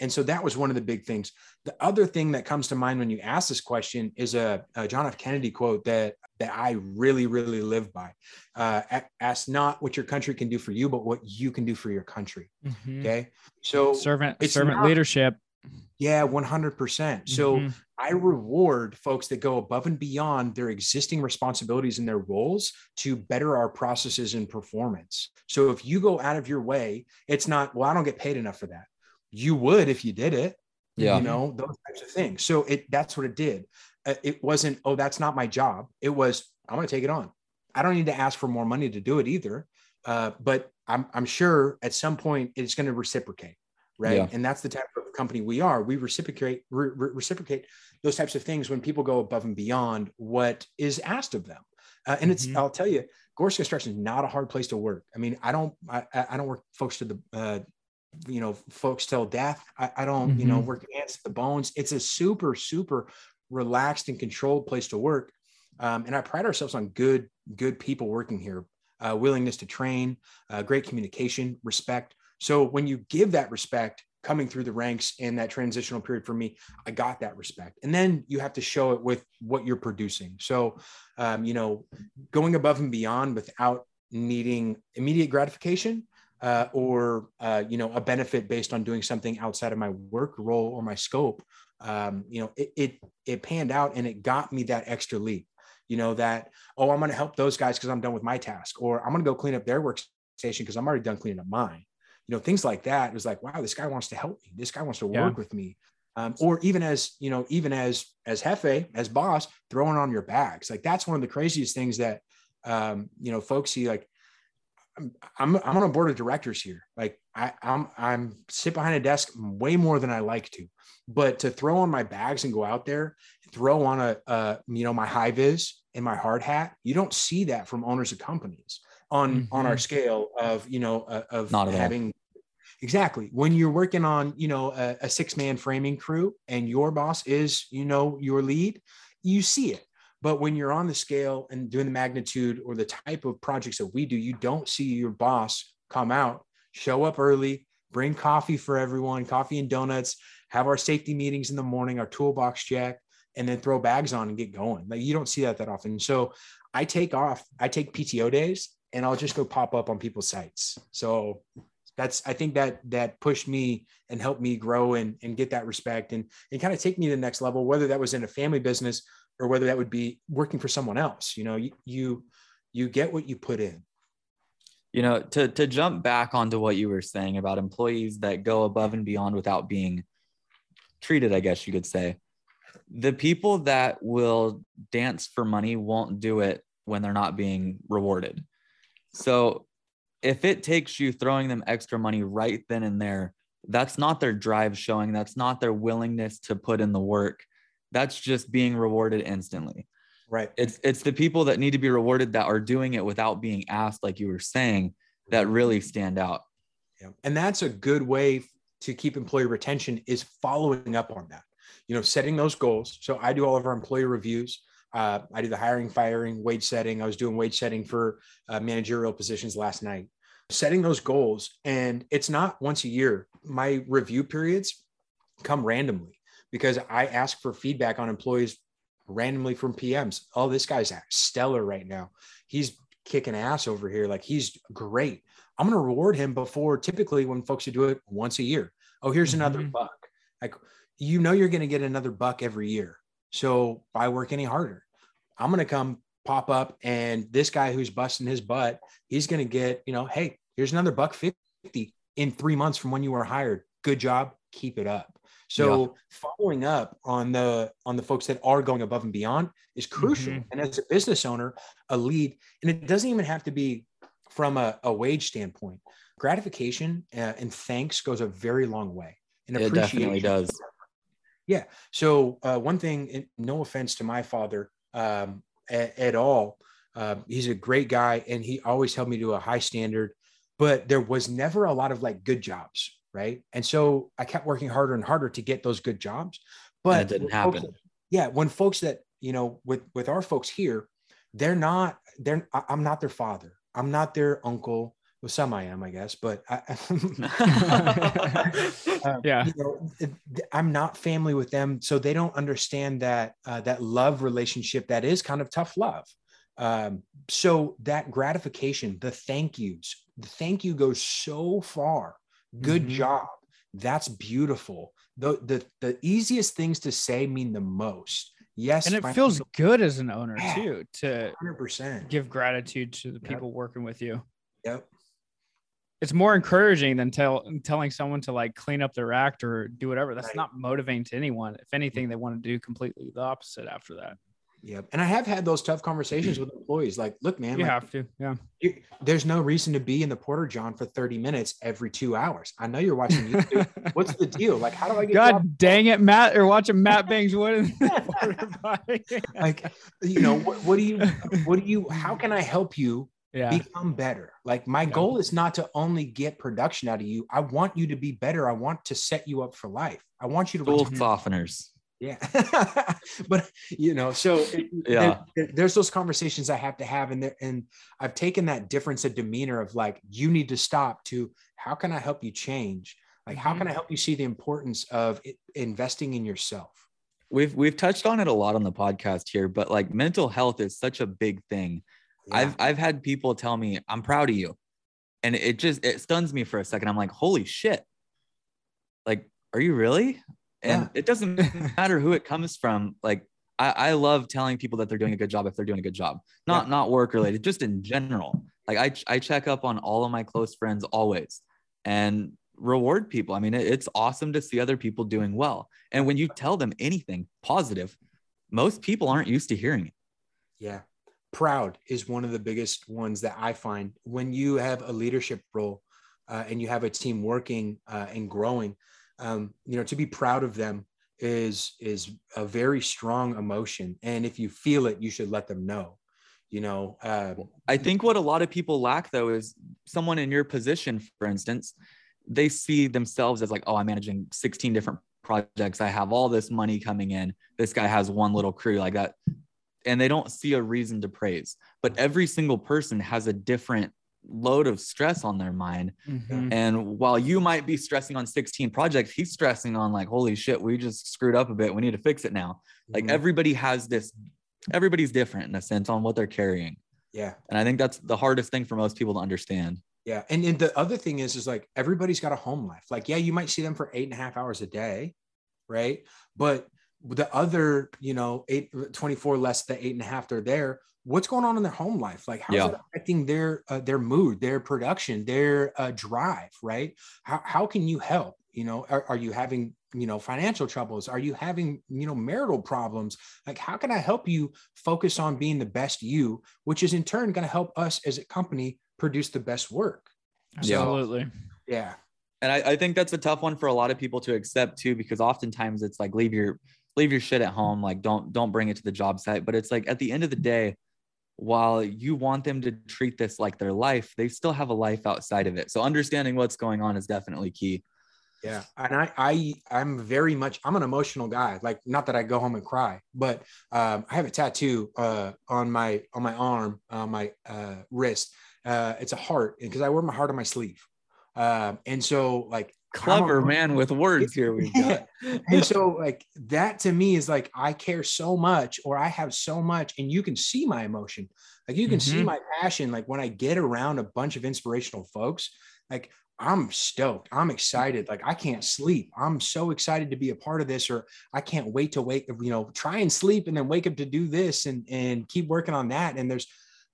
And so that was one of the big things. The other thing that comes to mind when you ask this question is a, a John F. Kennedy quote that that I really, really live by. Uh, ask not what your country can do for you, but what you can do for your country. Mhm. Okay. So servant servant not- leadership. yeah, 100%. So Mhm. I reward folks that go above and beyond their existing responsibilities and their roles to better our processes and performance. So if you go out of your way, it's not, well, I don't get paid enough for that. You would if you did it, Yeah. you know, those types of things. So it that's what it did. Uh, It wasn't, oh, that's not my job. It was, I'm going to take it on. I don't need to ask for more money to do it either. Uh, but I'm, I'm sure at some point it's going to reciprocate right Yeah. and that's the type of company we are we reciprocate re- re- reciprocate those types of things when people go above and beyond what is asked of them uh, and it's Mhm. i'll tell you gorse construction is not a hard place to work i mean i don't i, I I don't work folks to the uh, you know folks till death i, I don't you know Mhm. work against the bones it's a super super relaxed and controlled place to work um, and i pride ourselves on good good people working here uh, willingness to train uh, great communication respect so when you give that respect coming through the ranks in that transitional period for me, I got that respect. And then you have to show it with what you're producing. So, um, you know, going above and beyond without needing immediate gratification uh, or, uh, you know, a benefit based on doing something outside of my work role or my scope, um, you know, it, it, it panned out and it got me that extra leap. You know, that, oh, I'm going to help those guys because I'm done with my task, or I'm going to go clean up their workstation because I'm already done cleaning up mine you know things like that it was like wow this guy wants to help me this guy wants to Yeah. work with me um, or even as you know even as as jefe as boss throwing on your bags like that's one of the craziest things that um, you know folks see like I'm, I'm I'm on a board of directors here. Like I, I'm I'm sit behind a desk way more than I like to but to throw on my bags and go out there throw on a uh, you know my high vis and my hard hat you don't see that from owners of companies on on our scale of you know uh, of Not all. having exactly. When you're working on you know a, a six man framing crew and your boss is you know your lead you see it but when you're on the scale and doing the magnitude or the type of projects that we do you don't see your boss come out show up early bring coffee for everyone coffee and donuts have our safety meetings in the morning our toolbox check and then throw bags on and get going. Like you don't see that that often. So i take off i take pto days and i'll just go pop up on people's sites. So that's i think that that pushed me and helped me grow and, and get that respect and, and kind of take me to the next level whether that was in a family business or whether that would be working for someone else you know you you, you get what you put in. You know to to jump back onto what you were saying about employees that go above and beyond without being treated i guess you could say the people that will dance for money won't do it when they're not being rewarded. So if it takes you throwing them extra money right then and there that's not their drive showing that's not their willingness to put in the work that's just being rewarded instantly right it's it's the people that need to be rewarded that are doing it without being asked like you were saying that really stand out Yeah. And that's a good way to keep employee retention is following up on that. You know, setting those goals. So I do all of our employee reviews. Uh, I do the hiring, firing, wage setting. I was doing wage setting for uh, managerial positions last night. Setting those goals, and it's not once a year. My review periods come randomly because I ask for feedback on employees randomly from PMs. Oh, this guy's stellar right now. He's kicking ass over here. Like he's great. I'm going to reward him before typically when folks who do it once a year. Oh, here's another Mhm. buck. Like you know, you're going to get another buck every year. So why work any harder? I'm going to come pop up and this guy who's busting his butt, he's going to get, you know, hey, here's another buck 50 in three months from when you were hired. Good job. Keep it up. So following up on the on the folks that are going above and beyond is crucial. Mhm. And as a business owner, a lead, and it doesn't even have to be from a, a wage standpoint. Gratification uh, and thanks goes a very long way. And It definitely does. Yeah. So uh, one thing, no offense to my father um, at, at all, uh, he's a great guy, and he always held me to a high standard. But there was never a lot of like good jobs, right? And so I kept working harder and harder to get those good jobs. But it didn't when folks- happen. yeah, when folks that you know, with with our folks here, they're not. They're. I- I'm not their father. I'm not their uncle. well, some I am, I guess, but I, um, Yeah. you know, I'm not family with them, so they don't understand that uh, that love relationship that is kind of tough love. Um, so that gratification, the thank yous, the thank you goes so far. Good Mhm. job. That's beautiful. The, the the easiest things to say mean the most. Yes, and it feels good as an owner Yeah. too to hundred percent. give gratitude to the Yep. people working with you. Yep. It's more encouraging than tell, telling someone to like clean up their act or do whatever. That's Right. not motivating to anyone. If anything, they want to do completely the opposite after that. Yep. And I have had those tough conversations with employees. Like, look, man, You like, have to, yeah. you- there's no reason to be in the porta john for 30 minutes every two hours. I know you're watching YouTube. What's the deal? Like, how do I get dropped God dang it, Matt! Or watching Matt bangs wood in the like you know what, what do you what do you how can i help you yeah, become better like my Yeah. goal is not to only get production out of you i want you to be better i want to set you up for life i want you to Tool retain- softeners. Yeah but you know so it- Yeah. there- there's those conversations i have to have and there and i've taken that difference of demeanor of like you need to stop to how can i help you change like how can mm-hmm. i help you see the importance of it, investing in yourself We've we've touched on it a lot on the podcast here, but like mental health is such a big thing. Yeah. I've I've had people tell me, I'm proud of you. And it just it stuns me for a second. I'm like, holy shit. Like, are you really? And Yeah. it doesn't matter who it comes from. Like, I, I love telling people that they're doing a good job if they're doing a good job. Not not work related, just in general. Like I I check up on all of my close friends always and reward people. I mean, it- it's awesome to see other people doing well. And when you tell them anything positive, most people aren't used to hearing it. Yeah. Proud is one of the biggest ones that I find when you have a leadership role uh, and you have a team working uh, and growing. Um, you know, to be proud of them is is a very strong emotion, and if you feel it, you should let them know. You know, uh, I think what a lot of people lack though is someone in your position, for instance, they see themselves as like, oh, I'm managing 16 different projects. I have all this money coming in. This guy has one little crew like that. And they don't see a reason to praise. But every single person has a different load of stress on their mind. Mhm. And while you might be stressing on 16 projects, he's stressing on like, holy shit, we just screwed up a bit. We need to fix it now. Like mhm, everybody has this, everybody's different in a sense on what they're carrying. yeah, And I think that's the hardest thing for most people to understand. yeah. And, and the other thing is, is like everybody's got a home life. Like, yeah, you might see them for eight and a half hours a day, right? But the other, you know, eight, 24 less than eight and a half they're there. What's going on in their home life? Like, how's Yeah. it affecting their uh, their mood, their production, their uh, drive? Right? How how can you help? You know, are, are you having you know financial troubles? Are you having you know marital problems? Like, how can I help you focus on being the best you, which is in turn going to help us as a company produce the best work? Yeah. Absolutely. Yeah. And I, I think that's a tough one for a lot of people to accept too, because oftentimes it's like leave your leave your shit at home, like don't don't bring it to the job site. But it's like at the end of the day, while you want them to treat this like their life, they still have a life outside of it. So understanding what's going on is definitely key. Yeah, and I, I, I'm very much. I'm an emotional guy. Like, not that I go home and cry, but um, I have a tattoo uh, on my on my arm, on my uh, wrist. Uh, it's a heart because I wear my heart on my sleeve. Um, and so, like, Clever man with words here we've got. and so, like, that to me is like I care so much, or I have so much, and you can see my emotion. Like, you can see Mhm. my passion. Like when I get around a bunch of inspirational folks, like I'm stoked. I'm excited. Like I can't sleep. I'm so excited to be a part of this, or I can't wait to wake, you know, try and sleep and then wake up to do this and and keep working on that. And there's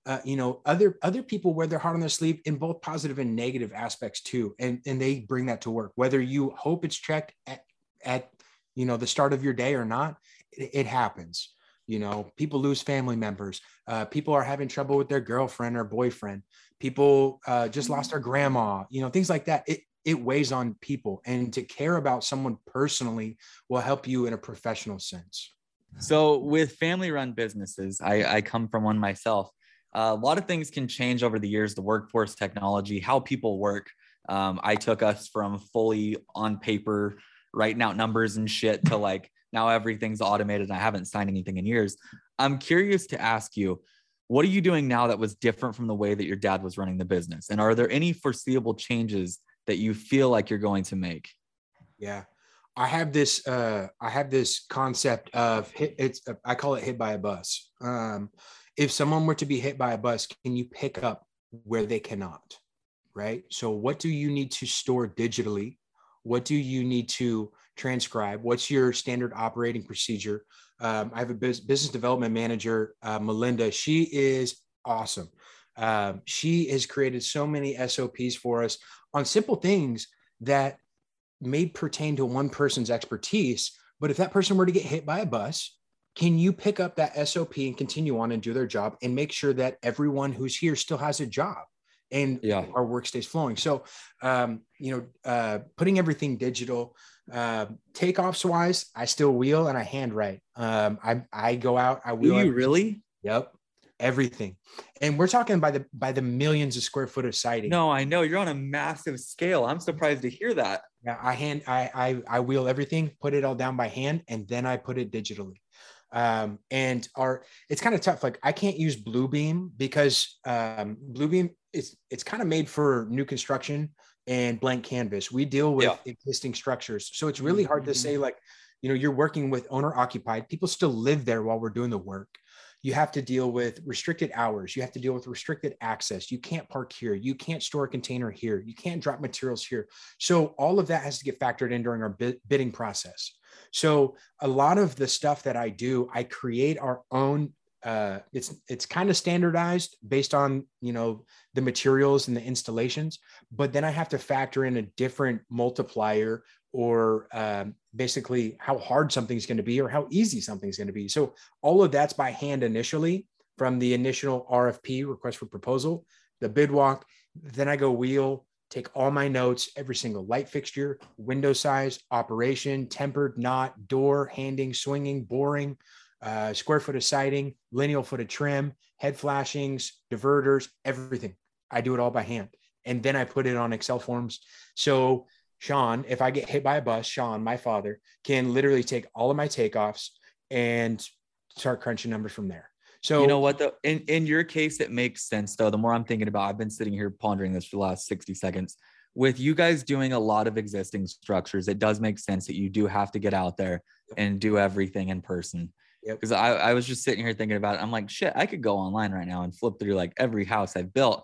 uh, you know, other other people wear their heart on their sleeve in both positive and negative aspects too. And and they bring that to work. Whether you hope it's checked at, at you know the start of your day or not, it, it happens. You know, people lose family members. Uh, people are having trouble with their girlfriend or boyfriend people uh, just lost their grandma you know things like that it it weighs on people and to care about someone personally will help you in a professional sense So with family run businesses, I, I come from one myself. Uh, a lot of things can change over the years, the workforce technology, how people work. Um, I took us from fully on paper, writing out numbers and shit to like now everything's automated and I haven't signed anything in years. I'm curious to ask you, what are you doing now that was different from the way that your dad was running the business? And are there any foreseeable changes that you feel like you're going to make? Yeah. I have this uh I have this concept of hit it's I call it hit by a bus. Um if someone were to be hit by a bus, can you pick up where they cannot? Right? So what do you need to store digitally? What do you need to transcribe? What's your standard operating procedure? Um, I have a business development manager, uh, Melinda. She is awesome. Um, she has created so many SOPs for us on simple things that may pertain to one person's expertise. But if that person were to get hit by a bus, can you pick up that SOP and continue on and do their job and make sure that everyone who's here still has a job and Yeah. our work stays flowing? So, um, you know, uh, putting everything digital, uh, takeoffs wise, I still wheel and I handwrite. Um, I, I go out, I wheel. Do you really? Yep. Everything. And we're talking by the, by the millions of square foot of siding. No, I know you're on a massive scale. I'm surprised to hear that. Yeah, I hand I I I wheel everything, put it all down by hand, and then I put it digitally. Um, and our it's kind of tough. Like I can't use Bluebeam because um, Bluebeam is it's kind of made for new construction and blank canvas. We deal with Yeah. existing structures, so it's really hard to Mhm. say like, you know, you're working with owner occupied. People still live there while we're doing the work. You have to deal with restricted hours. You have to deal with restricted access. You can't park here. You can't store a container here. You can't drop materials here. So all of that has to get factored in during our bidding process. So a lot of the stuff that I do, I create our own. Uh, it's it's kind of standardized based on you know the materials and the installations, but then I have to factor in a different multiplier or um, basically how hard something's going to be or how easy something's going to be. So all of that's by hand initially from the initial RFP request for proposal, the bid walk. Then I go wheel, take all my notes, every single light fixture, window size, operation, tempered, knot, door, handing, swinging, boring, uh, square foot of siding, lineal foot of trim, head flashings, diverters, everything. I do it all by hand. And then I put it on Excel forms. So Sean, if I get hit by a bus, Sean, my father, can literally take all of my takeoffs and start crunching numbers from there. So you know what though? In in your case, it makes sense though. The more I'm thinking about, I've been sitting here pondering this for the last 60 seconds. With you guys doing a lot of existing structures, it does make sense that you do have to get out there and do everything in person. Yep. Because I, I was just sitting here thinking about it. I'm like, shit, I could go online right now and flip through like every house I've built.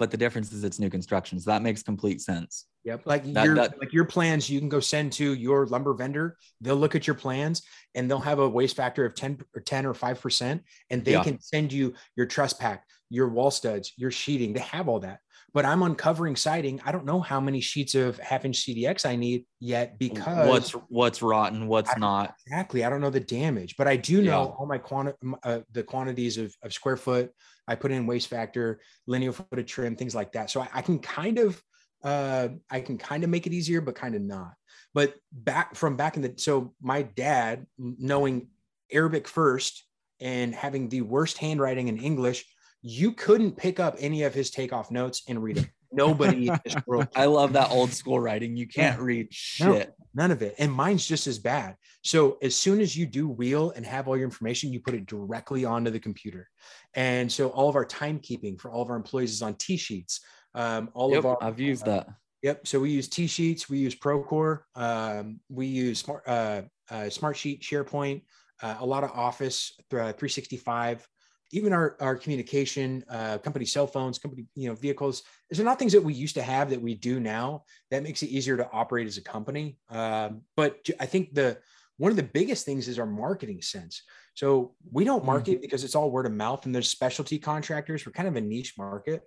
But the difference is it's new construction. So that makes complete sense. Yep. Like That- your that- like your plans, you can go send to your lumber vendor. They'll look at your plans and they'll have a waste factor of 10 or 10 or 5%. And they Yeah. can send you your truss pack, your wall studs, your sheeting. They have all that. But I'm uncovering siding. I don't know how many sheets of half inch CDX I need yet because what's what's rotten, what's not. Exactly. I don't know the damage, but I do know Yeah. all my quanti- uh, the quantities of, of square foot. I put in waste factor, linear foot of trim, things like that. So I, I can kind of, uh, I can kind of make it easier, but kind of not. But back from back in the, so my dad knowing Arabic first and having the worst handwriting in English, you couldn't pick up any of his takeoff notes and read it. Nobody in this world I love that old school writing. You can't read No. shit. None of it. And mine's just as bad. So as soon as you do wheel and have all your information, you put it directly onto the computer. And so all of our timekeeping for all of our employees is on TSheets. Um, all Yep, of our I've used that. Yep. So we use TSheets, we use Procore, um, we use Smart uh, uh, Smartsheet, SharePoint, uh, a lot of Office uh, 365, even our our communication, uh, company cell phones, company you know vehicles. These are not things that we used to have that we do now. That makes it easier to operate as a company. Um, but I think the one of the biggest things is our marketing sense. So we don't market because it's all word of mouth, and there's specialty contractors. We're kind of a niche market.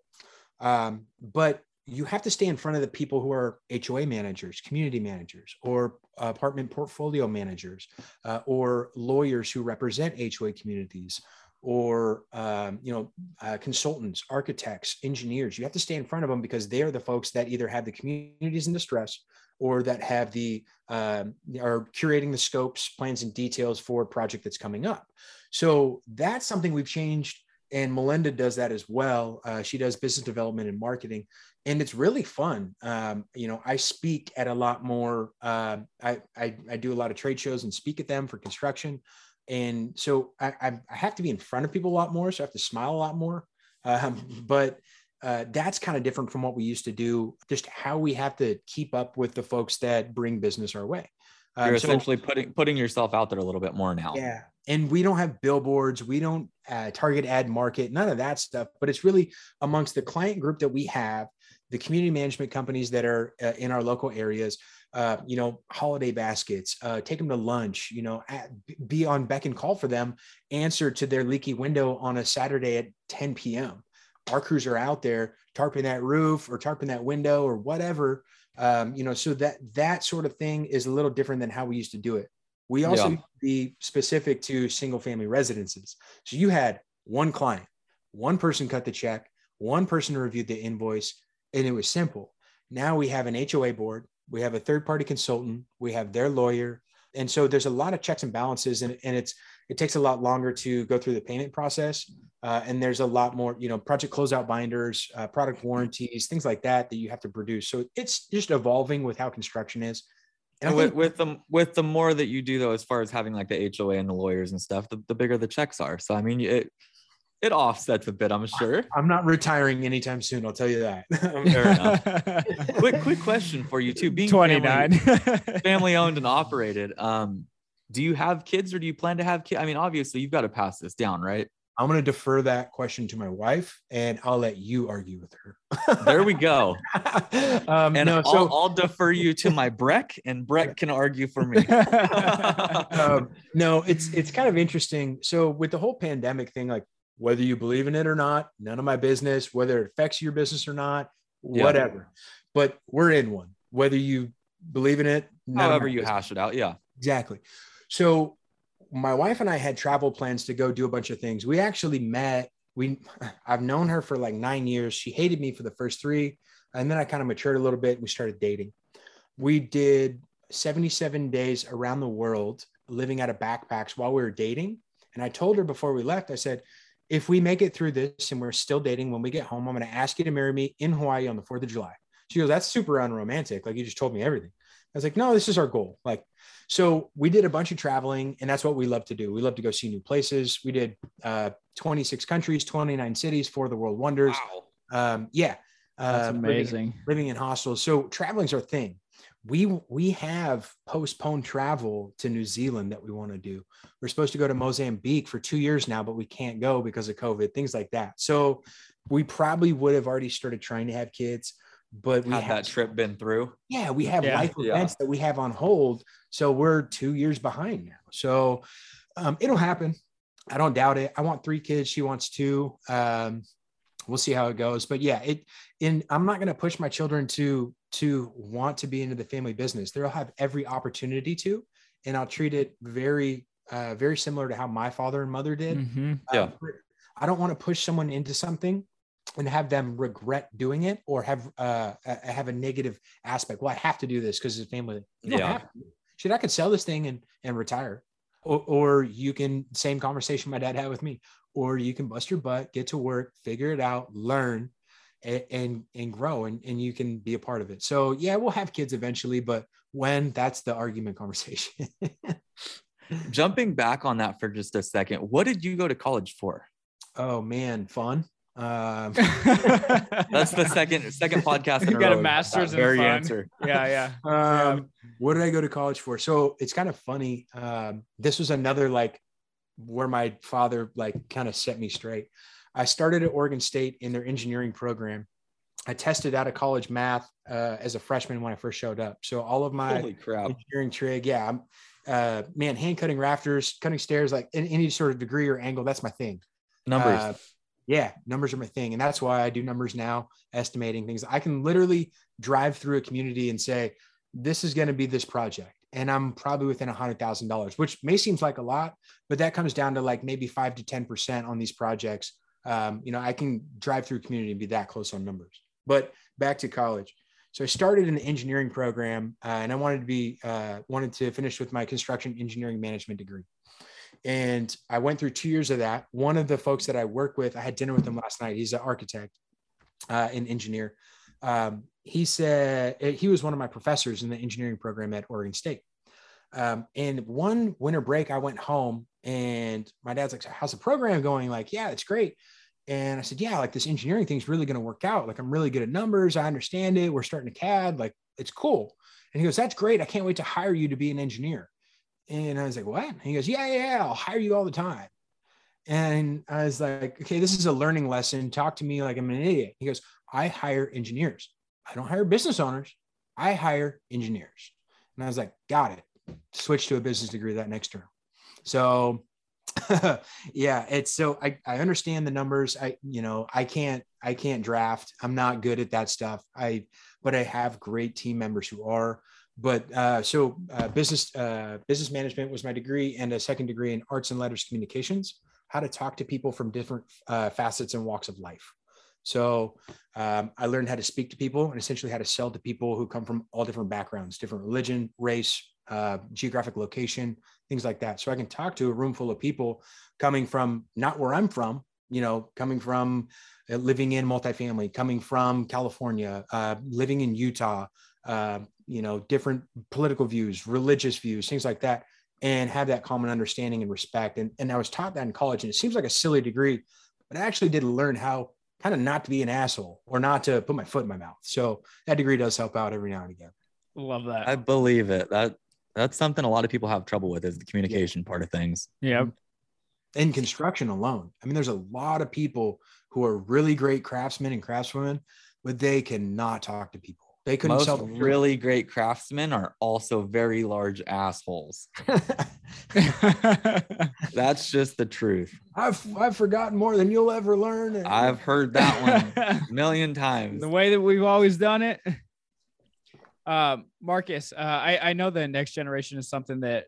Um, but you have to stay in front of the people who are HOA managers, community managers, or apartment portfolio managers, uh, or lawyers who represent HOA communities, or um, you know uh, consultants, architects, engineers. You have to stay in front of them because they are the folks that either have the communities in distress or that have the um, are curating the scopes, plans, and details for a project that's coming up. So that's something we've changed and Melinda does that as well. Uh, she does business development and marketing, and it's really fun. Um, you know, I speak at a lot more. Uh, I, I I do a lot of trade shows and speak at them for construction. And so I, I, I have to be in front of people a lot more. So I have to smile a lot more. Um, but uh, that's kind of different from what we used to do. Just how we have to keep up with the folks that bring business our way. Um, You're essentially so, putting putting yourself out there a little bit more now. Yeah, and we don't have billboards, we don't uh, target ad market, none of that stuff. But it's really amongst the client group that we have, the community management companies that are uh, in our local areas. Uh, you know, holiday baskets, uh, take them to lunch, you know, at, be on beck and call for them, answer to their leaky window on a Saturday at 10 p.m. Our crews are out there tarping that roof or tarping that window or whatever um, you know so that that sort of thing is a little different than how we used to do it we also yeah. be specific to single family residences so you had one client one person cut the check one person reviewed the invoice and it was simple now we have an hoa board we have a third party consultant we have their lawyer. And so there's a lot of checks and balances and, and it's it takes a lot longer to go through the payment process. Uh, and there's a lot more you know project closeout binders uh, product warranties things like that that you have to produce. So it's just evolving with how construction is. And, and with, think, with the with the more that you do though as far as having like the hoa and the lawyers and stuff the, the bigger the checks are. So i mean it it offsets a bit, I'm sure. I'm not retiring anytime soon. I'll tell you that. Fair enough. quick, quick question for you too. Being 29, family, family owned and operated. Um, do you have kids or do you plan to have kids? I mean, obviously you've got to pass this down, right? I'm going to defer that question to my wife and I'll let you argue with her. there we go. um, and no, I'll, so, I'll defer you to my Breck and Breck can argue for me. um, no, it's, it's kind of interesting. So with the whole pandemic thing, like whether you believe in it or not, none of my business, whether it affects your business or not, whatever. Yeah. But we're in one, whether you believe in it, however you business. hash it out. Yeah, exactly. So my wife and I had travel plans to go do a bunch of things. We actually met. We I've known her for like nine years. She hated me for the first three, and then I kind of matured a little bit. and We started dating. We did 77 days around the world, living out of backpacks while we were dating. And I told her before we left, I said, if we make it through this and we're still dating when we get home, I'm going to ask you to marry me in Hawaii on the 4th of July. She goes, That's super unromantic. Like you just told me everything. I was like, No, this is our goal. Like, so we did a bunch of traveling and that's what we love to do. We love to go see new places. We did uh, 26 countries, 29 cities, for the world wonders. Wow. Um, yeah. That's uh, amazing. Living, living in hostels. So traveling's our thing we we have postponed travel to New Zealand that we want to do. We're supposed to go to Mozambique for two years now, but we can't go because of COVID, things like that. So we probably would have already started trying to have kids, but we had that trip been through. Yeah, we have yeah, life yeah. events that we have on hold, so we're two years behind now. So um, it'll happen. I don't doubt it. I want three kids. She wants two. Um, we'll see how it goes. But yeah, it in I'm not going to push my children to to want to be into the family business. They'll have every opportunity to, and I'll treat it very uh, very similar to how my father and mother did. Mm-hmm. Yeah. Uh, I don't want to push someone into something and have them regret doing it or have uh, have a negative aspect. Well, I have to do this because it's family. You yeah. Should I could sell this thing and and retire, or, or you can same conversation my dad had with me or you can bust your butt, get to work, figure it out, learn, and and, and grow, and, and you can be a part of it. So yeah, we'll have kids eventually, but when that's the argument conversation. Jumping back on that for just a second, what did you go to college for? Oh man, fun. Um, that's the second second podcast. You got a master's in very fun. answer. Yeah, yeah. Um, yeah. What did I go to college for? So it's kind of funny. Um, this was another like where my father like kind of set me straight. I started at Oregon State in their engineering program. I tested out of college math uh, as a freshman when I first showed up. So all of my engineering trig, yeah, I'm, uh, man, hand cutting rafters, cutting stairs, like in, any sort of degree or angle, that's my thing. Numbers. Uh, yeah, numbers are my thing. And that's why I do numbers now, estimating things. I can literally drive through a community and say, this is going to be this project and I'm probably within a hundred thousand dollars, which may seem like a lot, but that comes down to like maybe five to ten percent on these projects. Um, you know, I can drive through community and be that close on numbers. But back to college. So I started in the engineering program, uh, and I wanted to be uh, wanted to finish with my construction engineering management degree. And I went through two years of that. One of the folks that I work with, I had dinner with him last night. He's an architect, uh, an engineer. Um, he said he was one of my professors in the engineering program at Oregon State. Um, and one winter break, I went home and my dad's like, How's the program going? Like, yeah, it's great. And I said, Yeah, like this engineering thing's really going to work out. Like, I'm really good at numbers. I understand it. We're starting to CAD. Like, it's cool. And he goes, That's great. I can't wait to hire you to be an engineer. And I was like, What? And he goes, yeah, yeah. I'll hire you all the time. And I was like, Okay, this is a learning lesson. Talk to me like I'm an idiot. He goes, I hire engineers. I don't hire business owners. I hire engineers. And I was like, Got it. Switch to a business degree that next term. So yeah, it's so I, I understand the numbers. I, you know, I can't, I can't draft. I'm not good at that stuff. I, but I have great team members who are, but uh, so uh, business, uh, business management was my degree and a second degree in arts and letters communications, how to talk to people from different uh, facets and walks of life. So um, I learned how to speak to people and essentially how to sell to people who come from all different backgrounds, different religion, race, uh, geographic location, things like that. So I can talk to a room full of people coming from not where I'm from, you know, coming from uh, living in multifamily, coming from California, uh, living in Utah, uh, you know, different political views, religious views, things like that, and have that common understanding and respect. And, and I was taught that in college, and it seems like a silly degree, but I actually did learn how kind of not to be an asshole or not to put my foot in my mouth. So that degree does help out every now and again. Love that. I believe it. That that's something a lot of people have trouble with is the communication part of things. yeah. in construction alone. I mean, there's a lot of people who are really great craftsmen and craftswomen, but they cannot talk to people. They couldn't Most sell really great craftsmen are also very large assholes. That's just the truth. I've I've forgotten more than you'll ever learn. and- I've heard that one a million times. the way that we've always done it. Um, Marcus, uh, I, I know the next generation is something that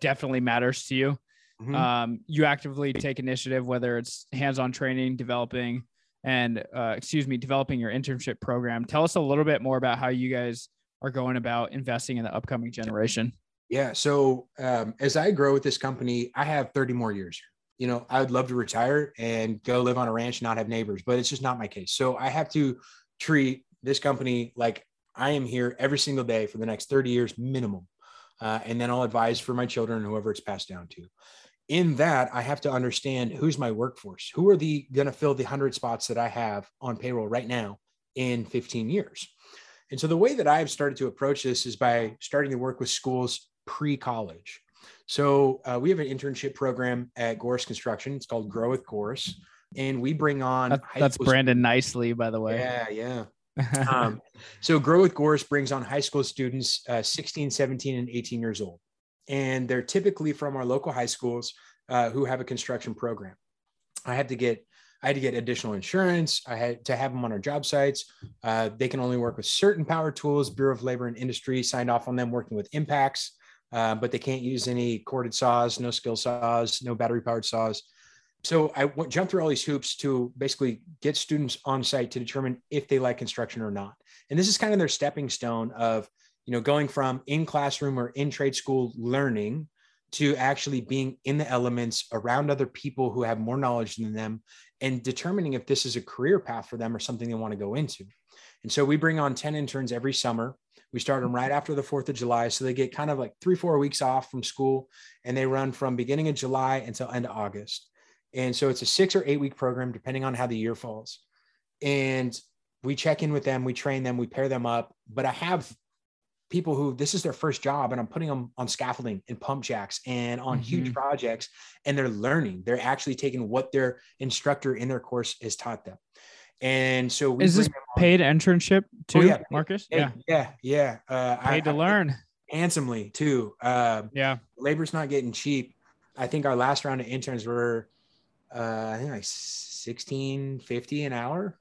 definitely matters to you. Mhm. Um, you actively take initiative, whether it's hands-on training, developing, and uh, excuse me, developing your internship program. Tell us a little bit more about how you guys are going about investing in the upcoming generation. Yeah. So um, as I grow with this company, I have 30 more years. You know, I would love to retire and go live on a ranch, and not have neighbors, but it's just not my case. So I have to treat this company like I am here every single day for the next 30 years minimum. Uh, and then I'll advise for my children, whoever it's passed down to. In that, I have to understand who's my workforce. Who are the going to fill the 100 spots that I have on payroll right now in 15 years? And so the way that I've started to approach this is by starting to work with schools pre-college. So uh, we have an internship program at Gorse Construction. It's called Grow with Gorse, and we bring on that's school- Brandon Nicely, by the way. Yeah, yeah. Um, so Grow with Gorse brings on high school students, uh, 16, 17, and 18 years old, and they're typically from our local high schools uh, who have a construction program. I had to get I had to get additional insurance. I had to have them on our job sites. Uh, they can only work with certain power tools. Bureau of Labor and Industry signed off on them working with impacts, uh, but they can't use any corded saws, no skill saws, no battery powered saws. So I went, jumped through all these hoops to basically get students on site to determine if they like construction or not. And this is kind of their stepping stone of, you know, going from in classroom or in trade school learning to actually being in the elements around other people who have more knowledge than them and determining if this is a career path for them or something they want to go into. And so we bring on 10 interns every summer. We start them right after the 4th of July. So they get kind of like three, four weeks off from school and they run from beginning of July until end of August. And so it's a six or eight week program, depending on how the year falls. And we check in with them, we train them, we pair them up. But I have people who this is their first job and I'm putting them on scaffolding and pump jacks and on huge Mhm. projects and they're learning. They're actually taking what their instructor in their course has taught them. And so Is this bring them on- paid internship too, Oh, yeah. Marcus? Yeah. yeah, yeah. Uh, I- Paid to I- learn. handsomely too. Uh, Yeah. labor's not getting cheap. I think our last round of interns were, uh, I think like 16, 50 an hour,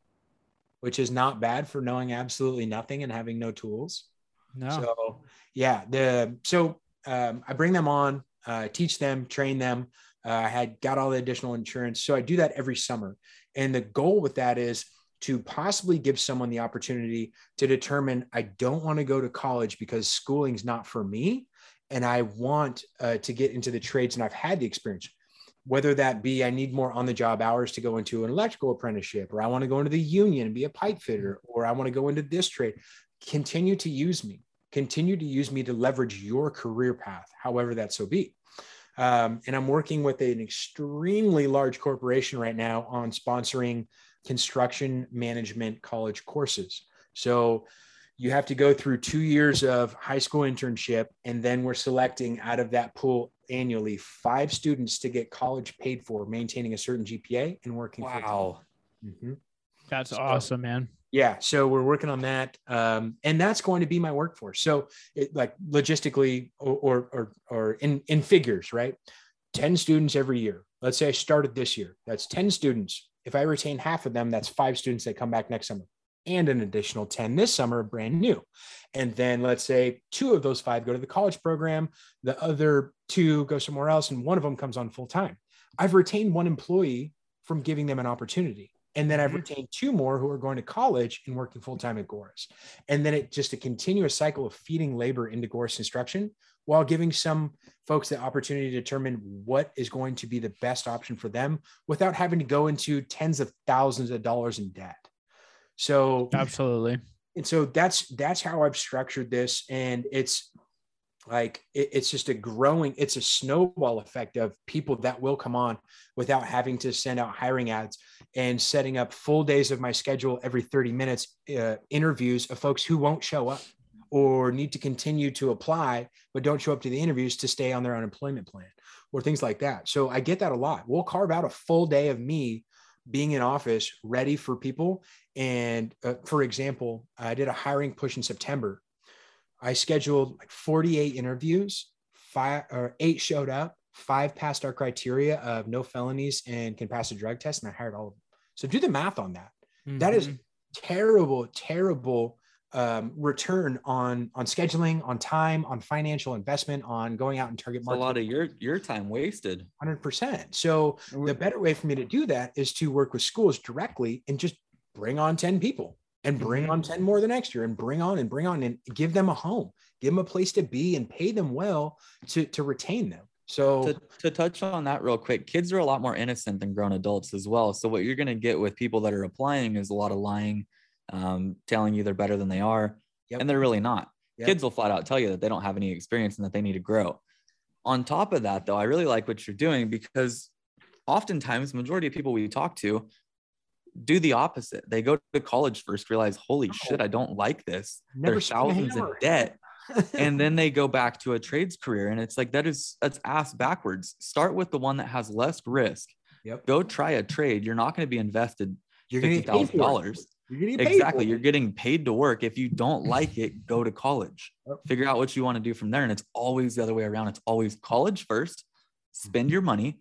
which is not bad for knowing absolutely nothing and having no tools. No. So yeah, the, so, um, I bring them on, uh, teach them, train them. Uh, I had got all the additional insurance. So I do that every summer. And the goal with that is to possibly give someone the opportunity to determine I don't want to go to college because schooling's not for me. And I want uh, to get into the trades and I've had the experience, whether that be I need more on the job hours to go into an electrical apprenticeship, or I want to go into the union and be a pipe fitter, or I want to go into this trade. Continue to use me continue to use me to leverage your career path, however that so be. Um, and I'm working with an extremely large corporation right now on sponsoring construction management college courses. So you have to go through two years of high school internship, and then we're selecting out of that pool annually five students to get college paid for, maintaining a certain GPA and working. Wow. Mm-hmm. That's So- awesome, man. Yeah, so we're working on that, um, and that's going to be my workforce. So, it, like logistically, or, or or in in figures, right? Ten students every year. Let's say I started this year. That's ten students. If I retain half of them, that's five students that come back next summer, and an additional ten this summer, brand new. And then let's say two of those five go to the college program, the other two go somewhere else, and one of them comes on full time. I've retained one employee from giving them an opportunity. And then I've Mhm. retained two more who are going to college and working full time at Gorse. And then it just a continuous cycle of feeding labor into Gorse Construction while giving some folks the opportunity to determine what is going to be the best option for them without having to go into tens of thousands of dollars in debt. So Absolutely. and so that's that's how I've structured this, and it's like it- it's just a growing, it's a snowball effect of people that will come on without having to send out hiring ads and setting up full days of my schedule every 30 minutes, uh, interviews of folks who won't show up or need to continue to apply but don't show up to the interviews to stay on their unemployment plan or things like that. So I get that a lot. We'll carve out a full day of me being in office ready for people and uh, for example, I did a hiring push in September. I scheduled like 48 interviews, five or eight showed up, five passed our criteria of no felonies and can pass a drug test, and I hired all of them. So do the math on that. That is Mhm. terrible, terrible um, return on on scheduling, on time, on financial investment, on going out and target It's a lot of your your time wasted. 100%. So the better way for me to do that is to work with schools directly and just bring on 10 people and bring Mhm. on 10 more the next year and bring on and bring on and give them a home, give them a place to be and pay them well to, to retain them. So to, to touch on that real quick, kids are a lot more innocent than grown adults as well. So what you're going to get with people that are applying is a lot of lying, um, telling you they're better than they are, Yep. and they're really not. Yep. Kids will flat out tell you that they don't have any experience and that they need to grow. On top of that, though, I really like what you're doing because oftentimes, majority of people we talk to do the opposite. They go to college first, realize, holy shit, I don't like this. They're thousands in debt. And then they go back to a trades career and it's like that is that's ass backwards. Start with the one that has less risk. Yep. go try a trade. You're not going to be invested you're going to get paid for it. $50000 You're gonna get paid exactly. you're getting paid to work. If you don't like it go to college. Yep. figure out what you want to do from there and it's always the other way around. It's always college first spend mm-hmm. your money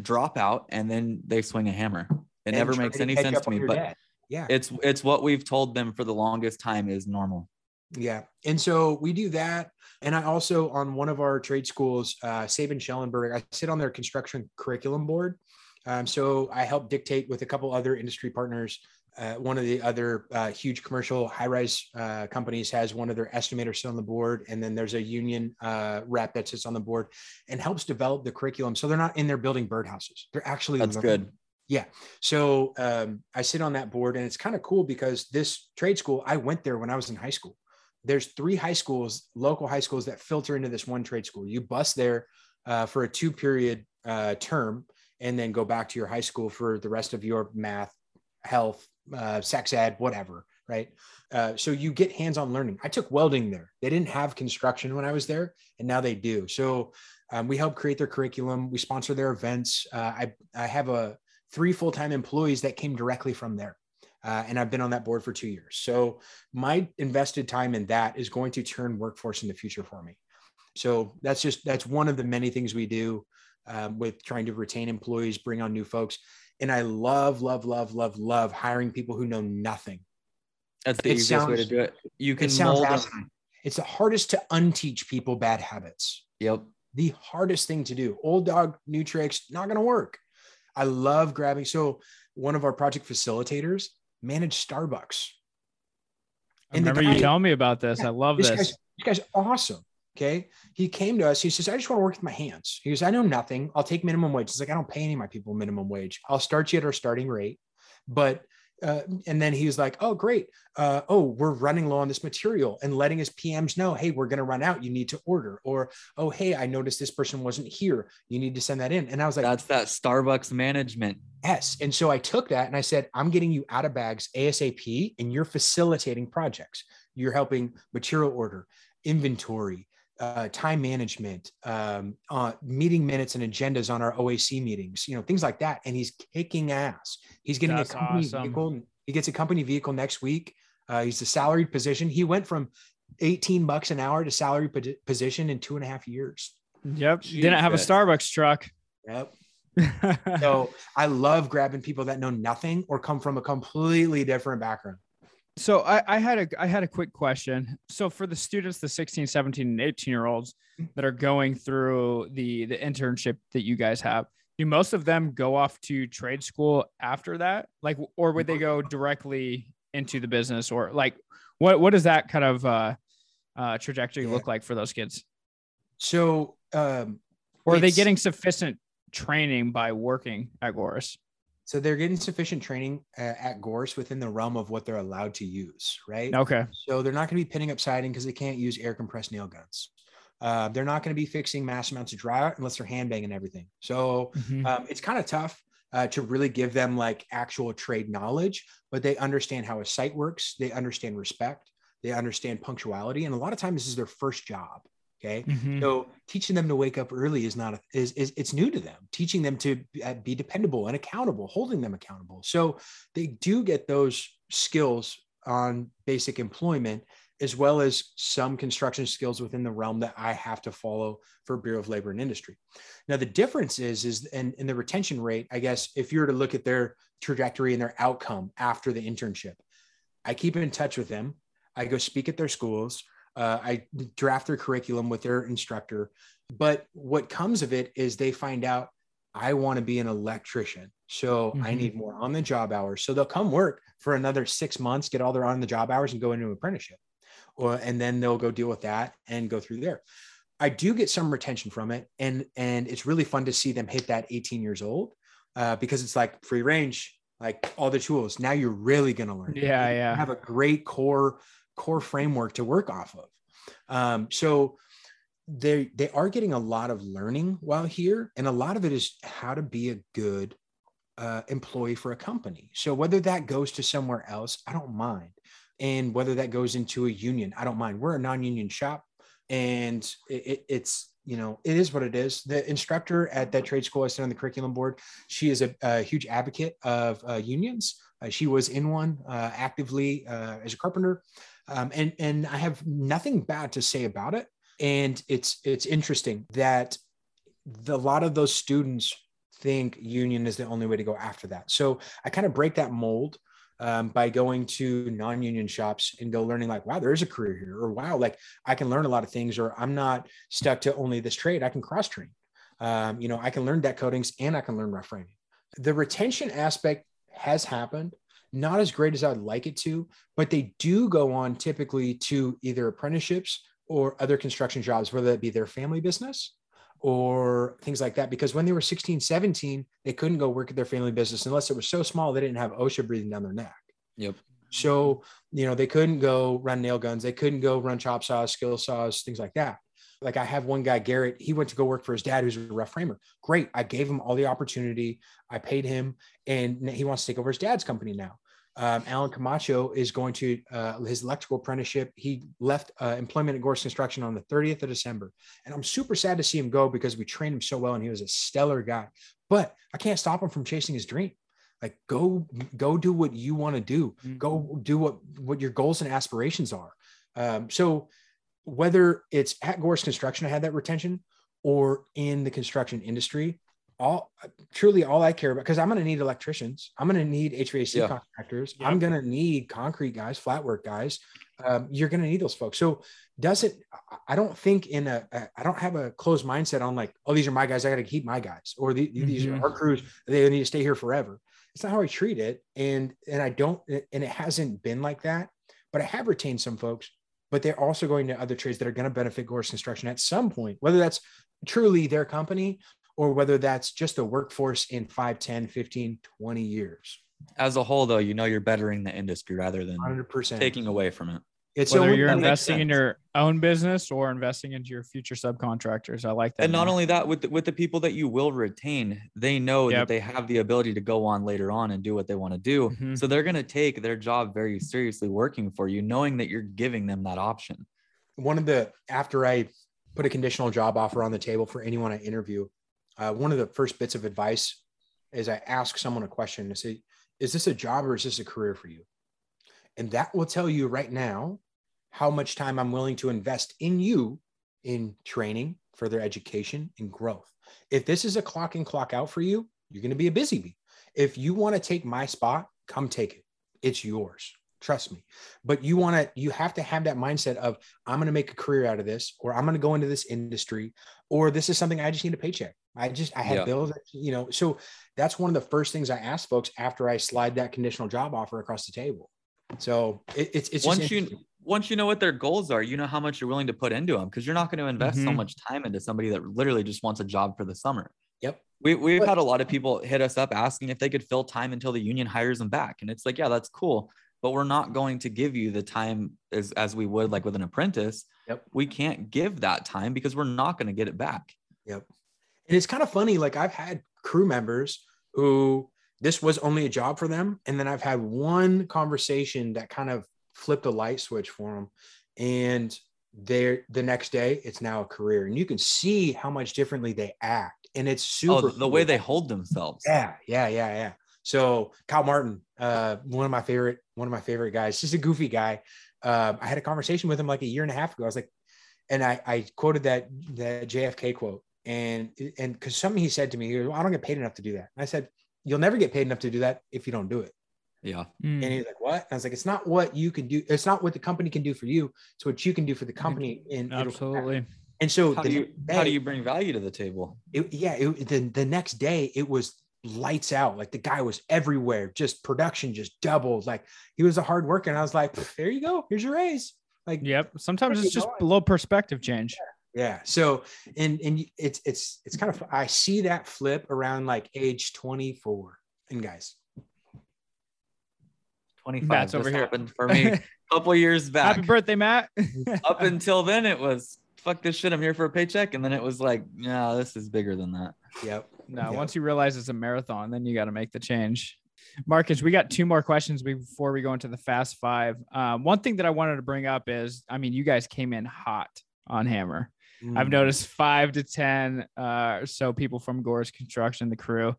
drop out and then they swing a hammer it And never makes any sense to me but debt. yeah. it's it's what we've told them for the longest time is normal Yeah. And so we do that. And I also, on one of our trade schools, uh, Sabin Schellenberg, I sit on their construction curriculum board. Um, so I help dictate with a couple other industry partners. Uh, one of the other uh, huge commercial high rise uh, companies has one of their estimators sit on the board. And then there's a union uh, rep that sits on the board and helps develop the curriculum. So they're not in there building birdhouses, they're actually that's good So um, I sit on that board, and it's kind of cool because this trade school, I went there when I was in high school. There's three high schools, local high schools that filter into this one trade school. You bus there uh, for a two period uh, term and then go back to your high school for the rest of your math, health, uh, sex ed, whatever. Right. Uh, so you get hands on learning. I took welding there. They didn't have construction when I was there, and now they do. So um, we help create their curriculum. We sponsor their events. Uh, I, I have a three full-time employees that came directly from there. Uh, and I've been on that board for two years. So my invested time in that is going to turn workforce in the future for me. So that's just that's one of the many things we do um, with trying to retain employees, bring on new folks. And I love, love, love, love, love hiring people who know nothing. that's the It easiest way to do it you can It sounds mold them. It's the hardest to unteach people bad habits. yep the hardest thing to do. Old dog, new tricks, not going to work. I love grabbing. So, one of our project facilitators managed Starbucks. I And the remember you guy- telling me about this. Yeah, I love This this. guy's, this guy's awesome. Okay. He came to us. He says, I just want to work with my hands. He goes, I know nothing. I'll take minimum wage. He's like, I don't pay any of my people minimum wage. I'll start you at our starting rate. But uh, and then he was like, "Oh, great! Uh, oh, we're running low on this material," and letting his PMs know, "Hey, we're going to run out. You need to order." Or, "Oh, hey, I noticed this person wasn't here. You need to send that in." And I was like, That's that Starbucks management. Yes. And so I took that and I said, I'm getting you out of bags ASAP, and you're facilitating projects. You're helping material order, inventory, uh, time management, um, uh, meeting minutes and agendas on our OAC meetings, you know, things like that. And he's kicking ass. He's getting That's a company awesome. vehicle. He gets a company vehicle next week. Uh, he's a salaried position. He went from 18 bucks an hour to salary posi- position in two and a half years. Yep. Didn't have a Starbucks truck. Yep. So I love grabbing people that know nothing or come from a completely different background. So I, I had a I had a quick question. So for the students, the 16, 17, and 18 year olds that are going through the the internship that you guys have, do most of them go off to trade school after that? Like or would they go directly into the business or like what what does that kind of uh uh trajectory look like for those kids? So, um, Or are they getting sufficient training by working at Gorse? So they're getting sufficient training uh, at Gorse within the realm of what they're allowed to use, right? Okay. So they're not going to be pinning up siding because they can't use air compressed nail guns. Uh, they're not going to be fixing mass amounts of dry out unless they're hand banging everything. So Mhm. um, it's kind of tough uh, to really give them like actual trade knowledge, but they understand how a site works. They understand respect. They understand punctuality, and a lot of times this is their first job. Okay, Mhm. so teaching them to wake up early is not a, is, is it's new to them. Teaching them to be- uh, be dependable and accountable, holding them accountable. So they do get those skills on basic employment as well as some construction skills within the realm that I have to follow for Bureau of Labor and Industry. Now the difference is is and in the retention rate, I guess if you were to look at their trajectory and their outcome after the internship, I keep in touch with them. I go speak at their schools. Uh, I draft their curriculum with their instructor. But what comes of it is they find out I want to be an electrician. So I Mhm. need more on the job hours. So they'll come work for another six months, get all their on the job hours and go into an apprenticeship. Or and then they'll go deal with that and go through there. I do get some retention from it. And and it's really fun to see them hit that 18 years old uh, because it's like free range, like all the tools. Now you're really gonna learn. Yeah, yeah. Have a great core core framework to work off of. Um, so they they are getting a lot of learning while here, and a lot of it is how to be a good uh, employee for a company. So whether that goes to somewhere else, I don't mind, and whether that goes into a union, I don't mind. We're a non-union shop, and it, it, it's you know it is what it is. The instructor at that trade school I sit on the curriculum board. She is a, a huge advocate of uh, unions. Uh, she was in one uh, actively uh, as a carpenter, um, and and I have nothing bad to say about it. And it's it's interesting that the, a lot of those students think union is the only way to go after that. So I kind of break that mold um, by going to non-union shops and go learning like, wow, there is a career here, or wow, like I can learn a lot of things, or I'm not stuck to only this trade. I can cross train. Um, you know, I can learn deck coatings and I can learn rough framing. The retention aspect has happened, not as great as I'd like it to, but they do go on typically to either apprenticeships or other construction jobs, whether that be their family business or things like that. Because when they were 16, 17, they couldn't go work at their family business unless it was so small they didn't have OSHA breathing down their neck. Yep. So, you know, they couldn't go run nail guns, they couldn't go run chop saws, skill saws, things like that. Like I have one guy, Garrett, he went to go work for his dad, who's a rough framer. Great. I gave him all the opportunity. I paid him, and he wants to take over his dad's company now. Um, Alan Camacho is going to uh, his electrical apprenticeship. He left uh, employment at Gorse Construction on the 30th of December. And I'm super sad to see him go because we trained him so well and he was a stellar guy. But I can't stop him from chasing his dream. Like go go do what you want to do. Mhm. Go do what what your goals and aspirations are. Um, so whether it's at Gorse Construction, I had that retention, or in the construction industry, all truly all I care about because I'm going to need electricians, I'm going to need HVAC Yeah. contractors, Yep. I'm going to need concrete guys, flat work guys. Um, you're going to need those folks. So does it? I- I don't think in a a- I don't have a closed mindset on like, oh, these are my guys, I got to keep my guys, or the, these Mhm. are our crews, they need to stay here forever. It's not how I treat it, and and I don't, and it hasn't been like that. But I have retained some folks but they're also going to other trades that are going to benefit Gorse Construction at some point, whether that's truly their company or whether that's just the workforce in 5, 10, 15, 20 years. As a whole, though, you know you're bettering the industry rather than 100%. taking away from it. it's Whether so- you're investing in your own business or investing into your future subcontractors. I like that. And not more. only that, with the, with the people that you will retain, they know Yep. that they have the ability to go on later on and do what they want to do. Mhm. So they're going to take their job very seriously, working for you, knowing that you're giving them that option. one of the after I put a conditional job offer on the table for anyone I interview, uh, one of the first bits of advice is I ask someone a question to say, "Is this a job or is this a career for you?" And that will tell you right now how much time I'm willing to invest in you in training, further education, and growth. If this is a clock in, clock out for you, you're going to be a busy bee. If you want to take my spot, come take it. It's yours. Trust me. But you want to, you have to have that mindset of, I'm going to make a career out of this, or I'm going to go into this industry, or this is something I just need a paycheck. I just, I have Yeah. bills, you know. So that's one of the first things I ask folks after I slide that conditional job offer across the table. So it, it's, it's just once you once you know what their goals are, you know how much you're willing to put into them because you're not going to invest so Mhm. much time into somebody that literally just wants a job for the summer. Yep. We, we've But- had a lot of people hit us up asking if they could fill time until the union hires them back. And it's like, yeah, that's cool. But we're not going to give you the time as, as we would like with an apprentice. Yep. We can't give that time because we're not going to get it back. Yep. And it's kind of funny. Like I've had crew members who this was only a job for them. And then I've had one conversation that kind of flipped a light switch for them. And they're the next day, it's now a career. And you can see how much differently they act. And it's super Oh, the way they hold themselves. Yeah, yeah, yeah, yeah. So Kyle Martin, uh, one of my favorite, one of my favorite guys, just a goofy guy. Uh, I had a conversation with him like a year and a half ago. I was like, and I, I quoted that that JFK quote, and and because something he said to me, he goes, well, I don't get paid enough to do that. And I said, you'll never get paid enough to do that if you don't do it. Yeah. Mm. And he's like, what? And I was like, it's not what you can do. It's not what the company can do for you. It's what you can do for the company. And it'll come back. Absolutely. And so How the do you next how do you bring value to the table? it, yeah, it, the, the next day it was lights out. Like the guy was everywhere, just production just doubled. Like he was a hard worker. And I was like, there you go. Here's your raise. Like, Yep. Sometimes it's just going. a little perspective change. yeah. So, and, and it's, it's, it's kind of, I see that flip around like age 24 and guys, 25 Matt's just over here. happened for me a couple years back. Happy birthday, Matt. Up until then, it was fuck this shit. I'm here for a paycheck, and then it was like, no, this is bigger than that. yep. No, Yep. once you realize it's a marathon, then you got to make the change. Marcus, we got two more questions before we go into the fast five. Um, one thing that I wanted to bring up is, I mean, you guys came in hot on Hammer. I've Mm. noticed five to ten uh, or so people from Gorse Construction, the crew,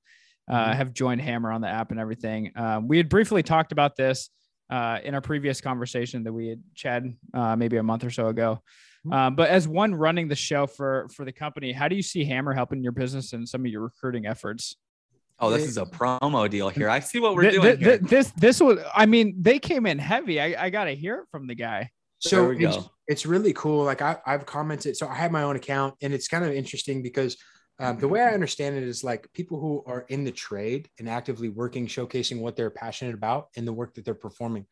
uh, Mhm. have joined Hammer on the app and everything. Um, we had briefly talked about this uh, in our previous conversation that we had chatted uh, maybe a month or so ago. Um, but as one running the show for for the company, how do you see Hammer helping your business and some of your recruiting efforts? Oh, this is a promo deal here. I see what we're Th- doing th- here. this this was, I mean, they came in heavy. I, I got to hear it from the guy. So There we it's, go. it's really cool. Like I, I've commented. So I have my own account, and it's kind of interesting because um, the way I understand it is like people who are in the trade and actively working, showcasing what they're passionate about and the work that they're performing.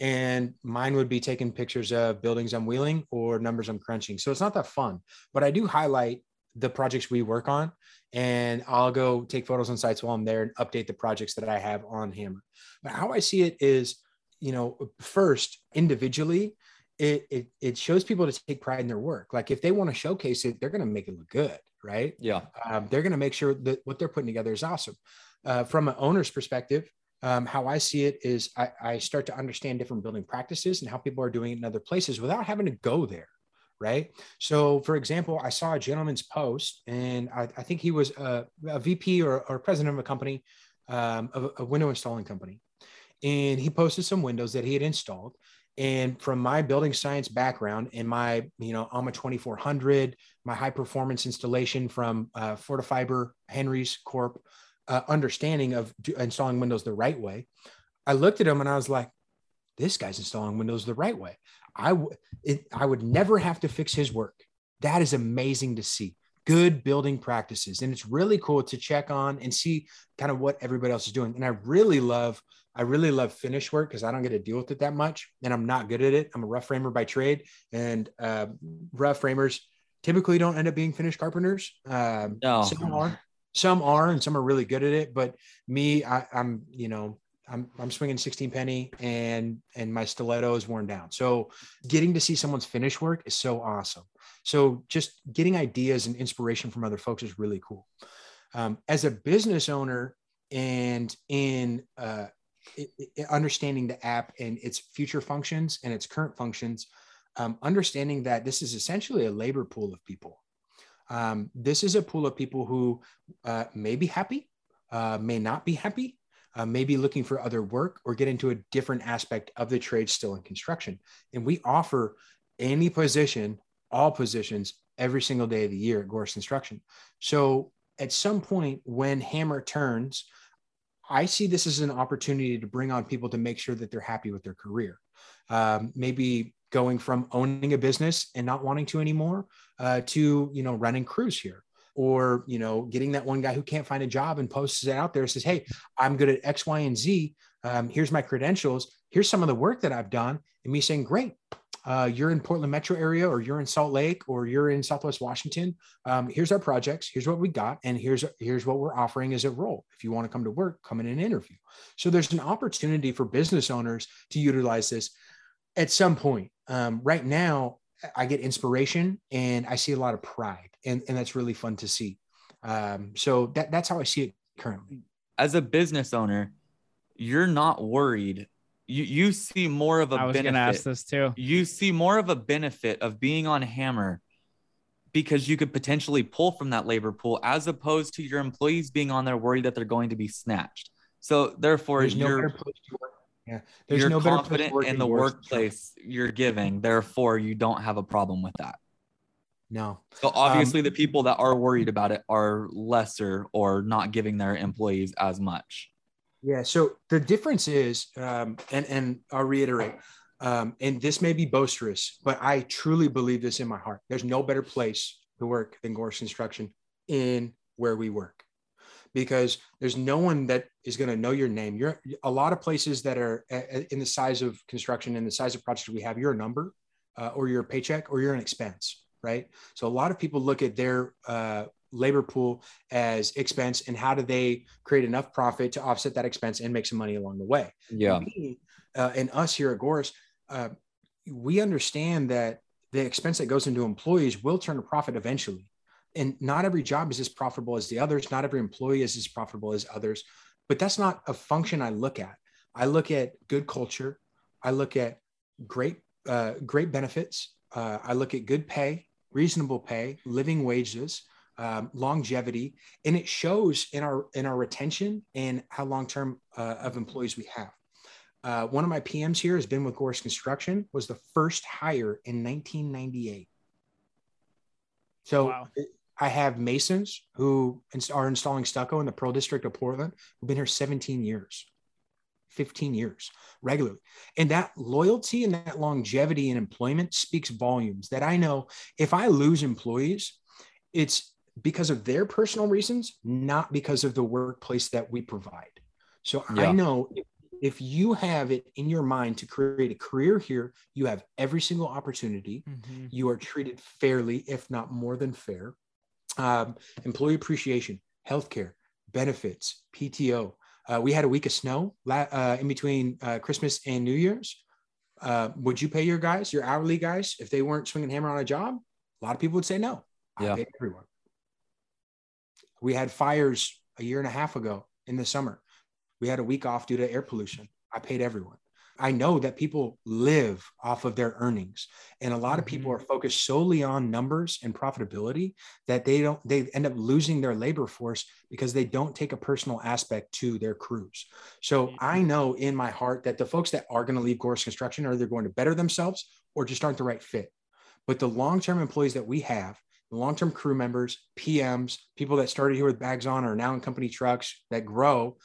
And mine would be taking pictures of buildings I'm wheeling or numbers I'm crunching. So it's not that fun, but I do highlight the projects we work on, and I'll go take photos on sites while I'm there and update the projects that I have on Hammer. But how I see it is, you know, first individually, it, it it shows people to take pride in their work. Like if they want to showcase it, they're going to make it look good, right? Yeah. Um, they're going to make sure that what they're putting together is awesome. Uh, from an owner's perspective, um, how I see it is I, I start to understand different building practices and how people are doing it in other places without having to go there. Right. So, for example, I saw a gentleman's post, and I, I think he was a, a VP or, or president of a company, um, of a window installing company. And he posted some windows that he had installed. And from my building science background and my, you know, AAMA 2400, my high performance installation from uh, Fortifiber Henry's Corp, uh, understanding of do, installing windows the right way, I looked at him and I was like, this guy's installing windows the right way. I, w- it, I would never have to fix his work. That is amazing to see. Good building practices. And it's really cool to check on and see kind of what everybody else is doing. And I really love, I really love finish work because I don't get to deal with it that much. And I'm not good at it. I'm a rough framer by trade. And uh, rough framers typically don't end up being finished carpenters. Um, No. Some are, some are, and some are really good at it. But me, I, I'm, you know, I'm, I'm swinging 16 penny and and my stiletto is worn down. So getting to see someone's finish work is so awesome. So just getting ideas and inspiration from other folks is really cool. Um, as a business owner and in uh, it, it, understanding the app and its future functions and its current functions um, understanding that this is essentially a labor pool of people um, this is a pool of people who uh, may be happy uh, may not be happy uh, maybe looking for other work or get into a different aspect of the trade still in construction. And we offer any position, all positions, every single day of the year at Gorse Construction. So at some point when Hammer turns, I see this as an opportunity to bring on people to make sure that they're happy with their career. Um, maybe going from owning a business and not wanting to anymore uh, to you know running crews here or you know getting that one guy who can't find a job and posts it out there says hey i'm good at x y and z. Um, here's my credentials. Here's some of the work that i've done. And me saying great. Uh, you're in portland metro area or you're in salt lake or you're in southwest washington. Um, here's our projects. Here's what we got. And here's here's what we're offering as a role. If you want to come to work come in and interview. So there's an opportunity for business owners to utilize this at some point um, right now I get inspiration and I see a lot of pride, and, and that's really fun to see. Um, so that, that's how I see it currently. As a business owner, you're not worried. You you see more of a I was benefit. gonna ask this too. You see more of a benefit of being on Hammer because you could potentially pull from that labor pool as opposed to your employees being on there worried that they're going to be snatched. So therefore, There's no you're better place to work. Yeah, there's you're no better place confident in the workplace you're giving. Therefore, you don't have a problem with that. No, So obviously, the people that are worried about it are lesser or not giving their employees as much. Yeah. So the difference is, um, and and I'll reiterate, um, and this may be boisterous, but I truly believe this in my heart. There's no better place to work than Gorse Construction in where we work, because there's no one that is going to know your name. You're a lot of places that are in the size of construction and the size of projects we have. You're a number, uh, or you're a paycheck, or you're an expense, right? So a lot of people look at their uh, labor pool as expense and how do they create enough profit to offset that expense and make some money along the way. Yeah. Me, uh, and us here at Gorse, uh, we understand that the expense that goes into employees will turn a profit eventually. And not every job is as profitable as the others. Not every employee is as profitable as others. But that's not a function I look at. I look at good culture. I look at great, uh, great benefits. Uh, I look at good pay, reasonable pay, living wages, um, longevity, and it shows in our in our retention and how long term uh, of employees we have. Uh, one of my PMs here has been with Gorse Construction. Was the first hire in 1998. So Wow. I have masons who are installing stucco in the Pearl District of Portland who've been here 17 years, 15 years regularly. And that loyalty and that longevity in employment speaks volumes that I know if I lose employees, it's because of their personal reasons, not because of the workplace that we provide. So Yeah. I know if, you have it in your mind to create a career here, you have every single opportunity Mhm. you are treated fairly, if not more than fair. Um, employee appreciation, healthcare, benefits, PTO. Uh, we had a week of snow uh, in between uh, Christmas and New Year's. Uh, would you pay your guys, your hourly guys, if they weren't swinging hammer on a job? A lot of people would say no. Yeah. I paid everyone. We had fires a year and a half ago in the summer. We had a week off due to air pollution. I paid everyone. I know that people live off of their earnings, and a lot of people mm-hmm. are focused solely on numbers and profitability that they don't. They end up losing their labor force because they don't take a personal aspect to their crews. So I mm-hmm. know in my heart that the folks that are going to leave Gorse Construction are either going to better themselves or just aren't the right fit. But the long-term employees that we have, the long-term crew members, PMs, people that started here with bags on or now in company trucks that grow,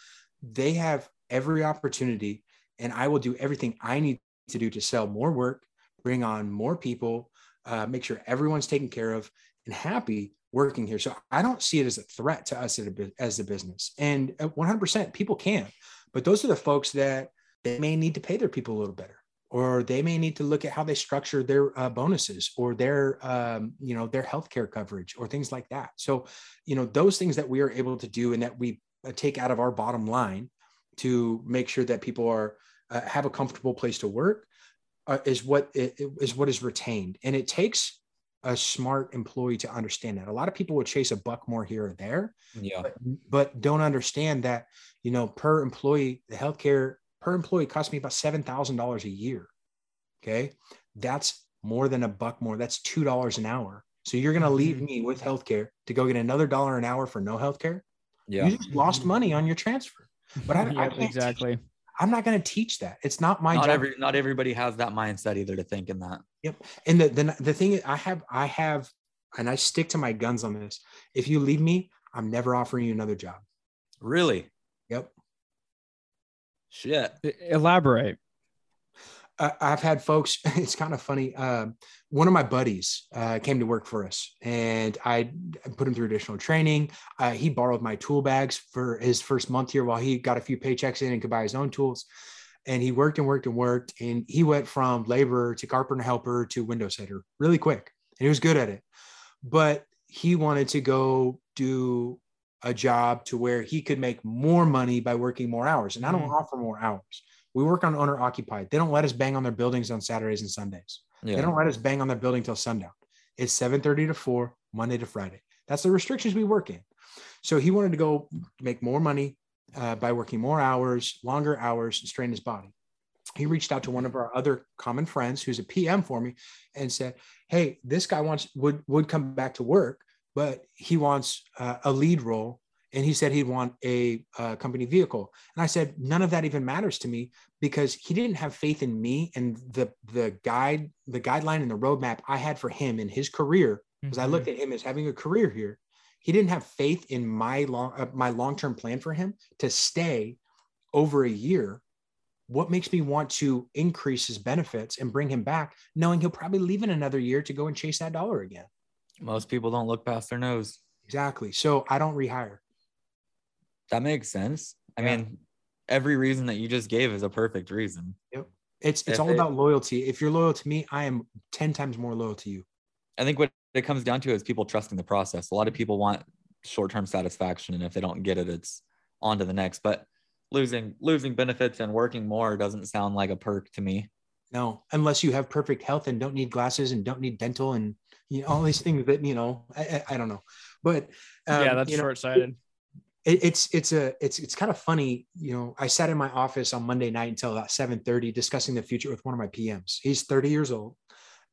they have every opportunity and I will do everything I need to do to sell more work, bring on more people, uh, make sure everyone's taken care of and happy working here. So I don't see it as a threat to us as a, business. And uh, 100% people can, but those are the folks that they may need to pay their people a little better, or they may need to look at how they structure their uh, bonuses or their, um, you know, their healthcare coverage or things like that. So, you know, those things that we are able to do and that we uh, take out of our bottom line to make sure that people are uh, have a comfortable place to work uh, is what it, it is what is retained. And it takes a smart employee to understand that. A lot of people would chase a buck more here or there Yeah. but, but don't understand that you know per employee the healthcare per employee costs me about seven thousand dollars a year. Okay? That's more than a buck more. That's two dollars an hour. So you're going to leave me with healthcare to go get another dollar an hour for no healthcare? Yeah. you just lost money on your transfer. But I, I can't teach- exactly. I'm not going to teach that it's not my Not job every not everybody has that mindset either to think in that. Yep. And the, the the thing is i have i have and i stick to my guns on this if you leave me i'm never offering you another job Really? yep Shit. Elaborate. I- I've had folks. It's kind of funny. Um, one of my buddies uh, came to work for us, and I put him through additional training. Uh, he borrowed my tool bags for his first month here, while he got a few paychecks in and could buy his own tools. And he worked and worked and worked, and he went from laborer to carpenter helper to window setter really quick, and he was good at it. But he wanted to go do a job to where he could make more money by working more hours, and I don't Mm. offer more hours. We work on owner occupied. They don't let us bang on their buildings on Saturdays and Sundays. Yeah. They don't let us bang on their building till sundown. It's 7:30 to 4, Monday to Friday. That's the restrictions we work in. So he wanted to go make more money uh, by working more hours, longer hours, and strain his body. He reached out to one of our other common friends who's a PM for me and said, "Hey, this guy wants would would come back to work, but he wants uh, a lead role and he said he'd want a uh, company vehicle. And i said none of that even matters to me because he didn't have faith in me and the the guide the guideline and the roadmap i had for him in his career because i looked at him as having a career here. He didn't have faith in my long uh, my long-term plan for him to stay over a year. What makes me want to increase his benefits and bring him back knowing he'll probably leave in another year to go and chase that dollar again? Most people don't look past their nose. exactly. So i don't rehire That makes sense. I Yeah. mean, every reason that you just gave is a perfect reason. Yep. It's it's If all it- about loyalty. If you're loyal to me, I am 10 times more loyal to you. I think what it comes down to is people trusting the process. A lot of people want short-term satisfaction, and if they don't get it, it's on to the next. But losing losing benefits and working more doesn't sound like a perk to me. No, unless you have perfect health and don't need glasses and don't need dental and you know all these things that you know I, I, I don't know, but um, yeah, that's you know, short sighted. It, it's it's a it's it's kind of funny you know i sat in my office on monday night until about 7.30 discussing the future with one of my pms he's 30 years old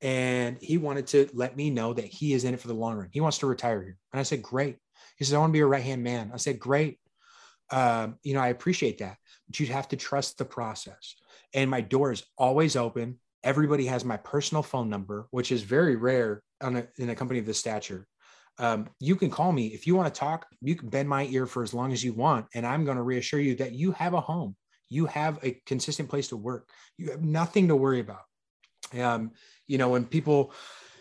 and he wanted to let me know that he is in it for the long run. He wants to retire here. And i said great. He says i want to be a right hand man. I said great. Um, you know i appreciate that but you'd have to trust the process. And my door is always open. Everybody has my personal phone number which is very rare on a, in a company of this stature um, you can call me if you want to talk. You can bend my ear for as long as you want, and I'm going to reassure you that you have a home. You have a consistent place to work. You have nothing to worry about. Um, you know, when people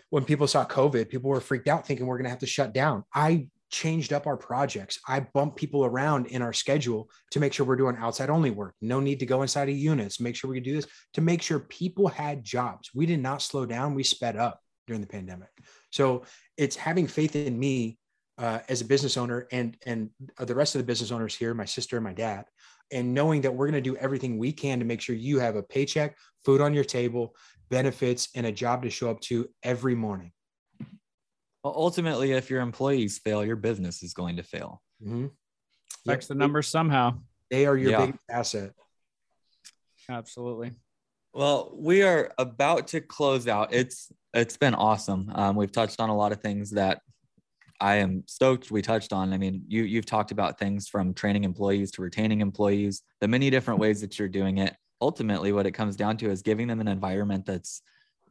when people saw COVID, people were freaked out, thinking we're going to have to shut down. I changed up our projects. I bumped people around in our schedule to make sure we're doing outside only work. No need to go inside of units. Make sure we could do this to make sure people had jobs. We did not slow down. We sped up during the pandemic. So it's having faith in me uh, as a business owner and and the rest of the business owners here, my sister and my dad, and knowing that we're going to do everything we can to make sure you have a paycheck, food on your table, benefits, and a job to show up to every morning. Well, ultimately, if your employees fail, your business is going to fail. Mhm. Affects the numbers somehow. They are your Yeah. biggest asset. Absolutely. Well, we are about to close out. It's it's been awesome. Um, we've touched on a lot of things that I am stoked we touched on. I mean, you you've talked about things from training employees to retaining employees, the many different ways that you're doing it. Ultimately, what it comes down to is giving them an environment that's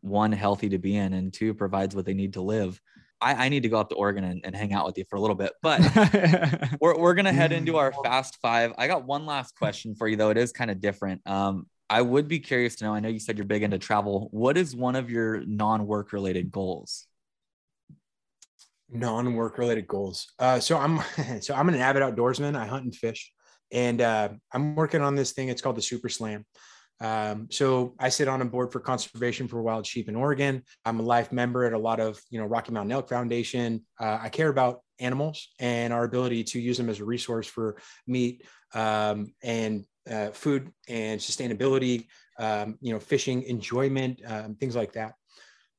one healthy to be in and two provides what they need to live. I, I need to go up to Oregon and, and hang out with you for a little bit, but we're, we're gonna head into our fast five. I got one last question for you though. It is kind of different. Um, I would be curious to know. I know you said you're big into travel. What is one of your non-work related goals? non-work related goals. Uh, so I'm so I'm an avid outdoorsman. I hunt and fish, and uh, I'm working on this thing. It's called the Super Slam. Um, so I sit on a board for conservation for wild sheep in Oregon. I'm a life member at a lot of you know Rocky Mountain Elk Foundation. Uh, I care about animals and our ability to use them as a resource for meat um, and uh, food and sustainability, um, you know, fishing enjoyment, um, things like that.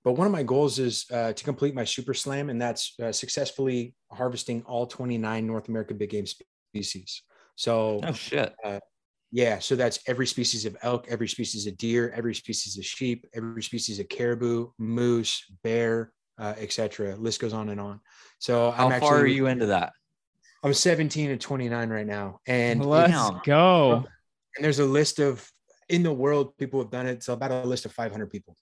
But one of my goals is uh, to complete my super slam, and that's uh, successfully harvesting all 29 North American big game species. So, Oh shit. yeah, so that's every species of elk, every species of deer, every species of sheep, every species of caribou, moose, bear, uh, etc. List goes on and on. So How I'm far are you into that? I'm 17 and 29 right now, and Let's go. And there's a list of in the world people have done it. So about a list of 500 people.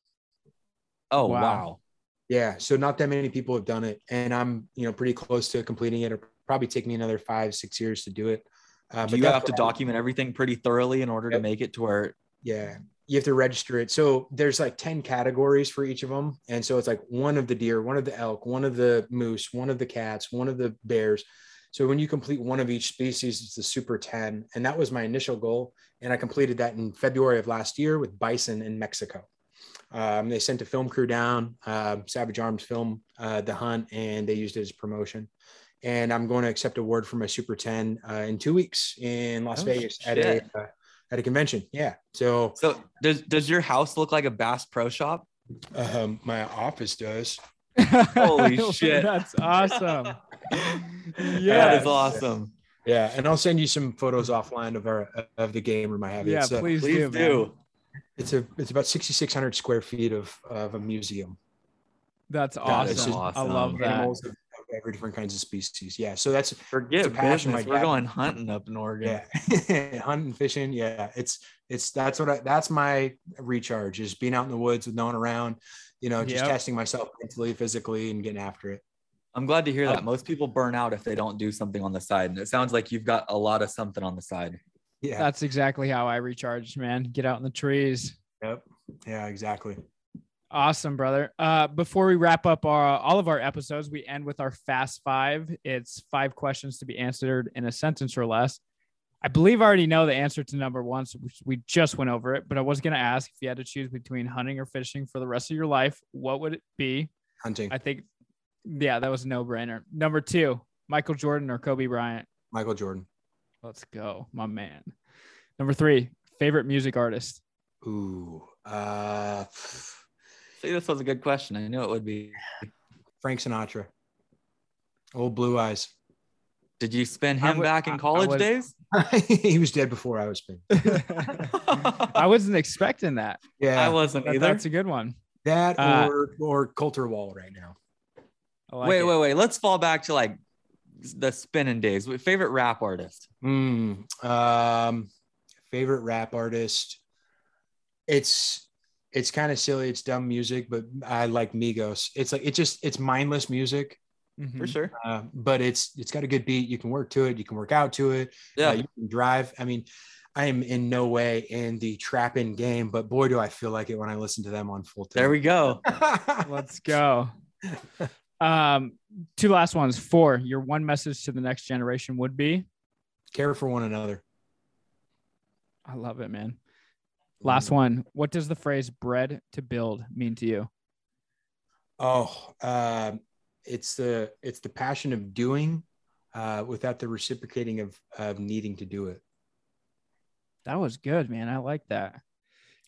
Oh Wow. wow. Yeah, so not that many people have done it, and I'm you know pretty close to completing it. It'll probably take me another five six years to do it. Uh, Do you have to document everything pretty thoroughly in order to make it to where Yeah, you have to register it. So there's like 10 categories for each of them, and so it's like one of the deer, one of the elk, one of the moose, one of the cats, one of the bears. So when you complete one of each species, it's the super 10, and that was my initial goal, and I completed that in February of last year with bison in Mexico. Um, they sent a film crew down, uh, Savage Arms film uh, the hunt, and they used it as promotion. And I'm going to accept a award for my Super 10 uh, in two weeks in Las Oh, Vegas at a uh, at a convention. Yeah. So So does does your house look like a Bass Pro Shop? um, my office does. Holy shit. That's awesome. That Yeah. is awesome. Yeah, and I'll send you some photos offline of our of the game room I have. Yeah, it's, a, please, Please do. do. it's a it's about 6,600 square feet of of a museum. That's awesome. it's just I love awesome. that. Animals of, of every different kinds of species. Yeah, so that's Forget It's a passion business. We're dad- going hunting up in Oregon. yeah, hunting, fishing. Yeah, it's it's that's what I that's my recharge is being out in the woods with no one around. You know, just Yep. testing myself mentally, physically, and getting after it. I'm glad to hear that. Most people burn out if they don't do something on the side. And it sounds like you've got a lot of something on the side. Yeah. That's exactly how I recharge, man. Get out in the trees. Yep. Yeah. Exactly. Awesome, brother. Uh, before we wrap up our, all of our episodes, we end with our fast five. It's five questions to be answered in a sentence or less. I believe I already know the answer to number one, so we- we just went over it. But I was going to ask if you had to choose between hunting or fishing for the rest of your life, what would it be? Hunting. I think, yeah, that was a no brainer. Number two, Michael Jordan or Kobe Bryant. Michael Jordan. Let's go, my man. Number three, favorite music artist. Ooh. Uh, See, this was a good question. I knew it would be. Frank Sinatra. Old Blue Eyes. Did you spend him would- back I- I in college was- days? he was dead before I was born. I wasn't expecting that. Yeah. I wasn't But either. that's a good one. that Uh, or or Colter Wall right now. Like wait, it. wait, wait. Let's fall back to like the spinning days. Favorite rap artist? Mm, um, favorite rap artist. It's it's kind of silly. It's dumb music, but I like Migos. It's like it's just it's mindless music, Mhm. For sure. uh, but it's it's got a good beat. You can work to it. You can work out to it. Uh, Yeah. you can drive. I mean, I am in no way in the trapping game, but boy, do I feel like it when I listen to them on full time. there we go. Let's go. Um, two last ones. Four. Your one message to the next generation would be. Care for one another. I love it, man. Last one. What does the phrase "bred to build" mean to you? Oh, um, it's the it's the passion of doing uh, without the reciprocating of of needing to do it. That was good, man. I like that.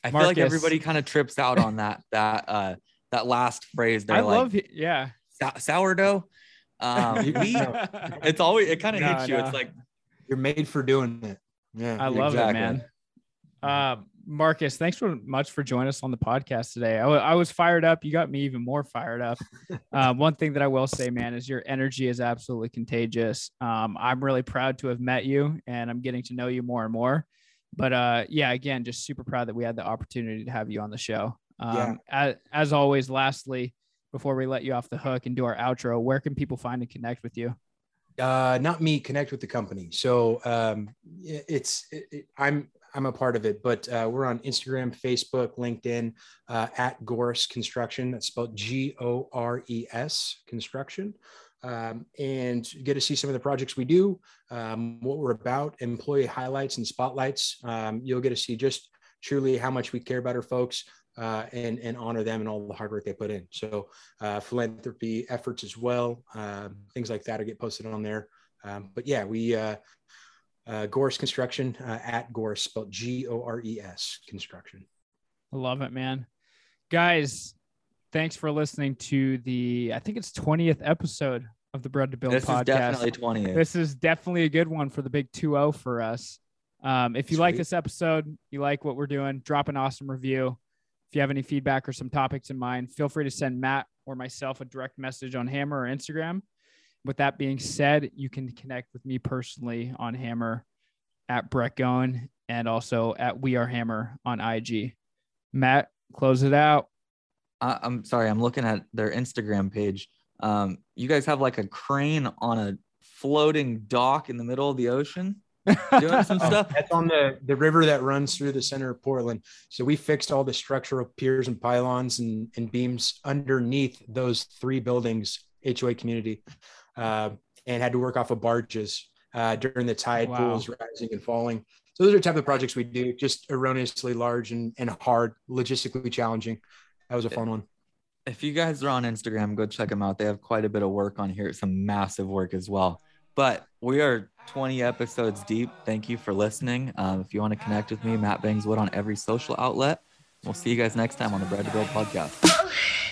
I feel like everybody kind of trips out on that that uh that last phrase. They're I like love it. Yeah. "Sou- sourdough. Um, we, it's always it kind of No, hits you. no. It's like you're made for doing it. Yeah, I love Exactly. it, man. Uh, Marcus, thanks so much for joining us on the podcast today. I was fired up. You got me even more fired up. uh, one thing that I will say, man, is your energy is absolutely contagious. Um, I'm really proud to have met you, and I'm getting to know you more and more. But uh, yeah, again, just super proud that we had the opportunity to have you on the show. Um, Yeah. as, as always, lastly, before we let you off the hook and do our outro, where can people find and connect with you? uh, not me. Connect with the company. So um, it's it, it- I'm I'm a part of it, but uh, we're on Instagram, Facebook, LinkedIn uh, at Gores Construction. That's spelled G O R E S Construction. Um, and you get to see some of the projects we do, um, what we're about, employee highlights and spotlights. Um, you'll get to see just truly how much we care about our folks uh, and and honor them and all the hard work they put in. So uh, philanthropy efforts as well, um, things like that will get posted on there. Um, but yeah, we uh, Gores Construction uh, at Gores, spelled G O R E S Construction. I love it, man. Guys, thanks for listening to the, I think it's 20th episode of the Bred to Build This podcast. is definitely 20. this is definitely a good one for the big 2-0 for us. Um, if you like this episode, you like what we're doing, drop an awesome review. If you have any feedback or some topics in mind, feel free to send Matt or myself a direct message on Hammer or Instagram. With that being said, you can connect with me personally on Hammer at Brett Goen and also at We Are Hammer on IG. Matt, close it out. I, I'm sorry, I'm looking at their Instagram page. Um, you guys have like a crane on a floating dock in the middle of the ocean doing some Oh, stuff. That's on the, the river that runs through the center of Portland. So we fixed all the structural piers and pylons and, and beams underneath those three buildings, HOA community, uh, and had to work off of barges uh, during the tide Wow. pools rising and falling. So those are the type of projects we do, just erroneously large and, and hard, logistically challenging. That was a fun one. If you guys are on Instagram, go check them out. They have quite a bit of work on here, some massive work as well. But we are 20 episodes deep. Thank you for listening. Um, if you want to connect with me, Matt Bangswood on every social outlet. We'll see you guys next time on the Bred to Build podcast.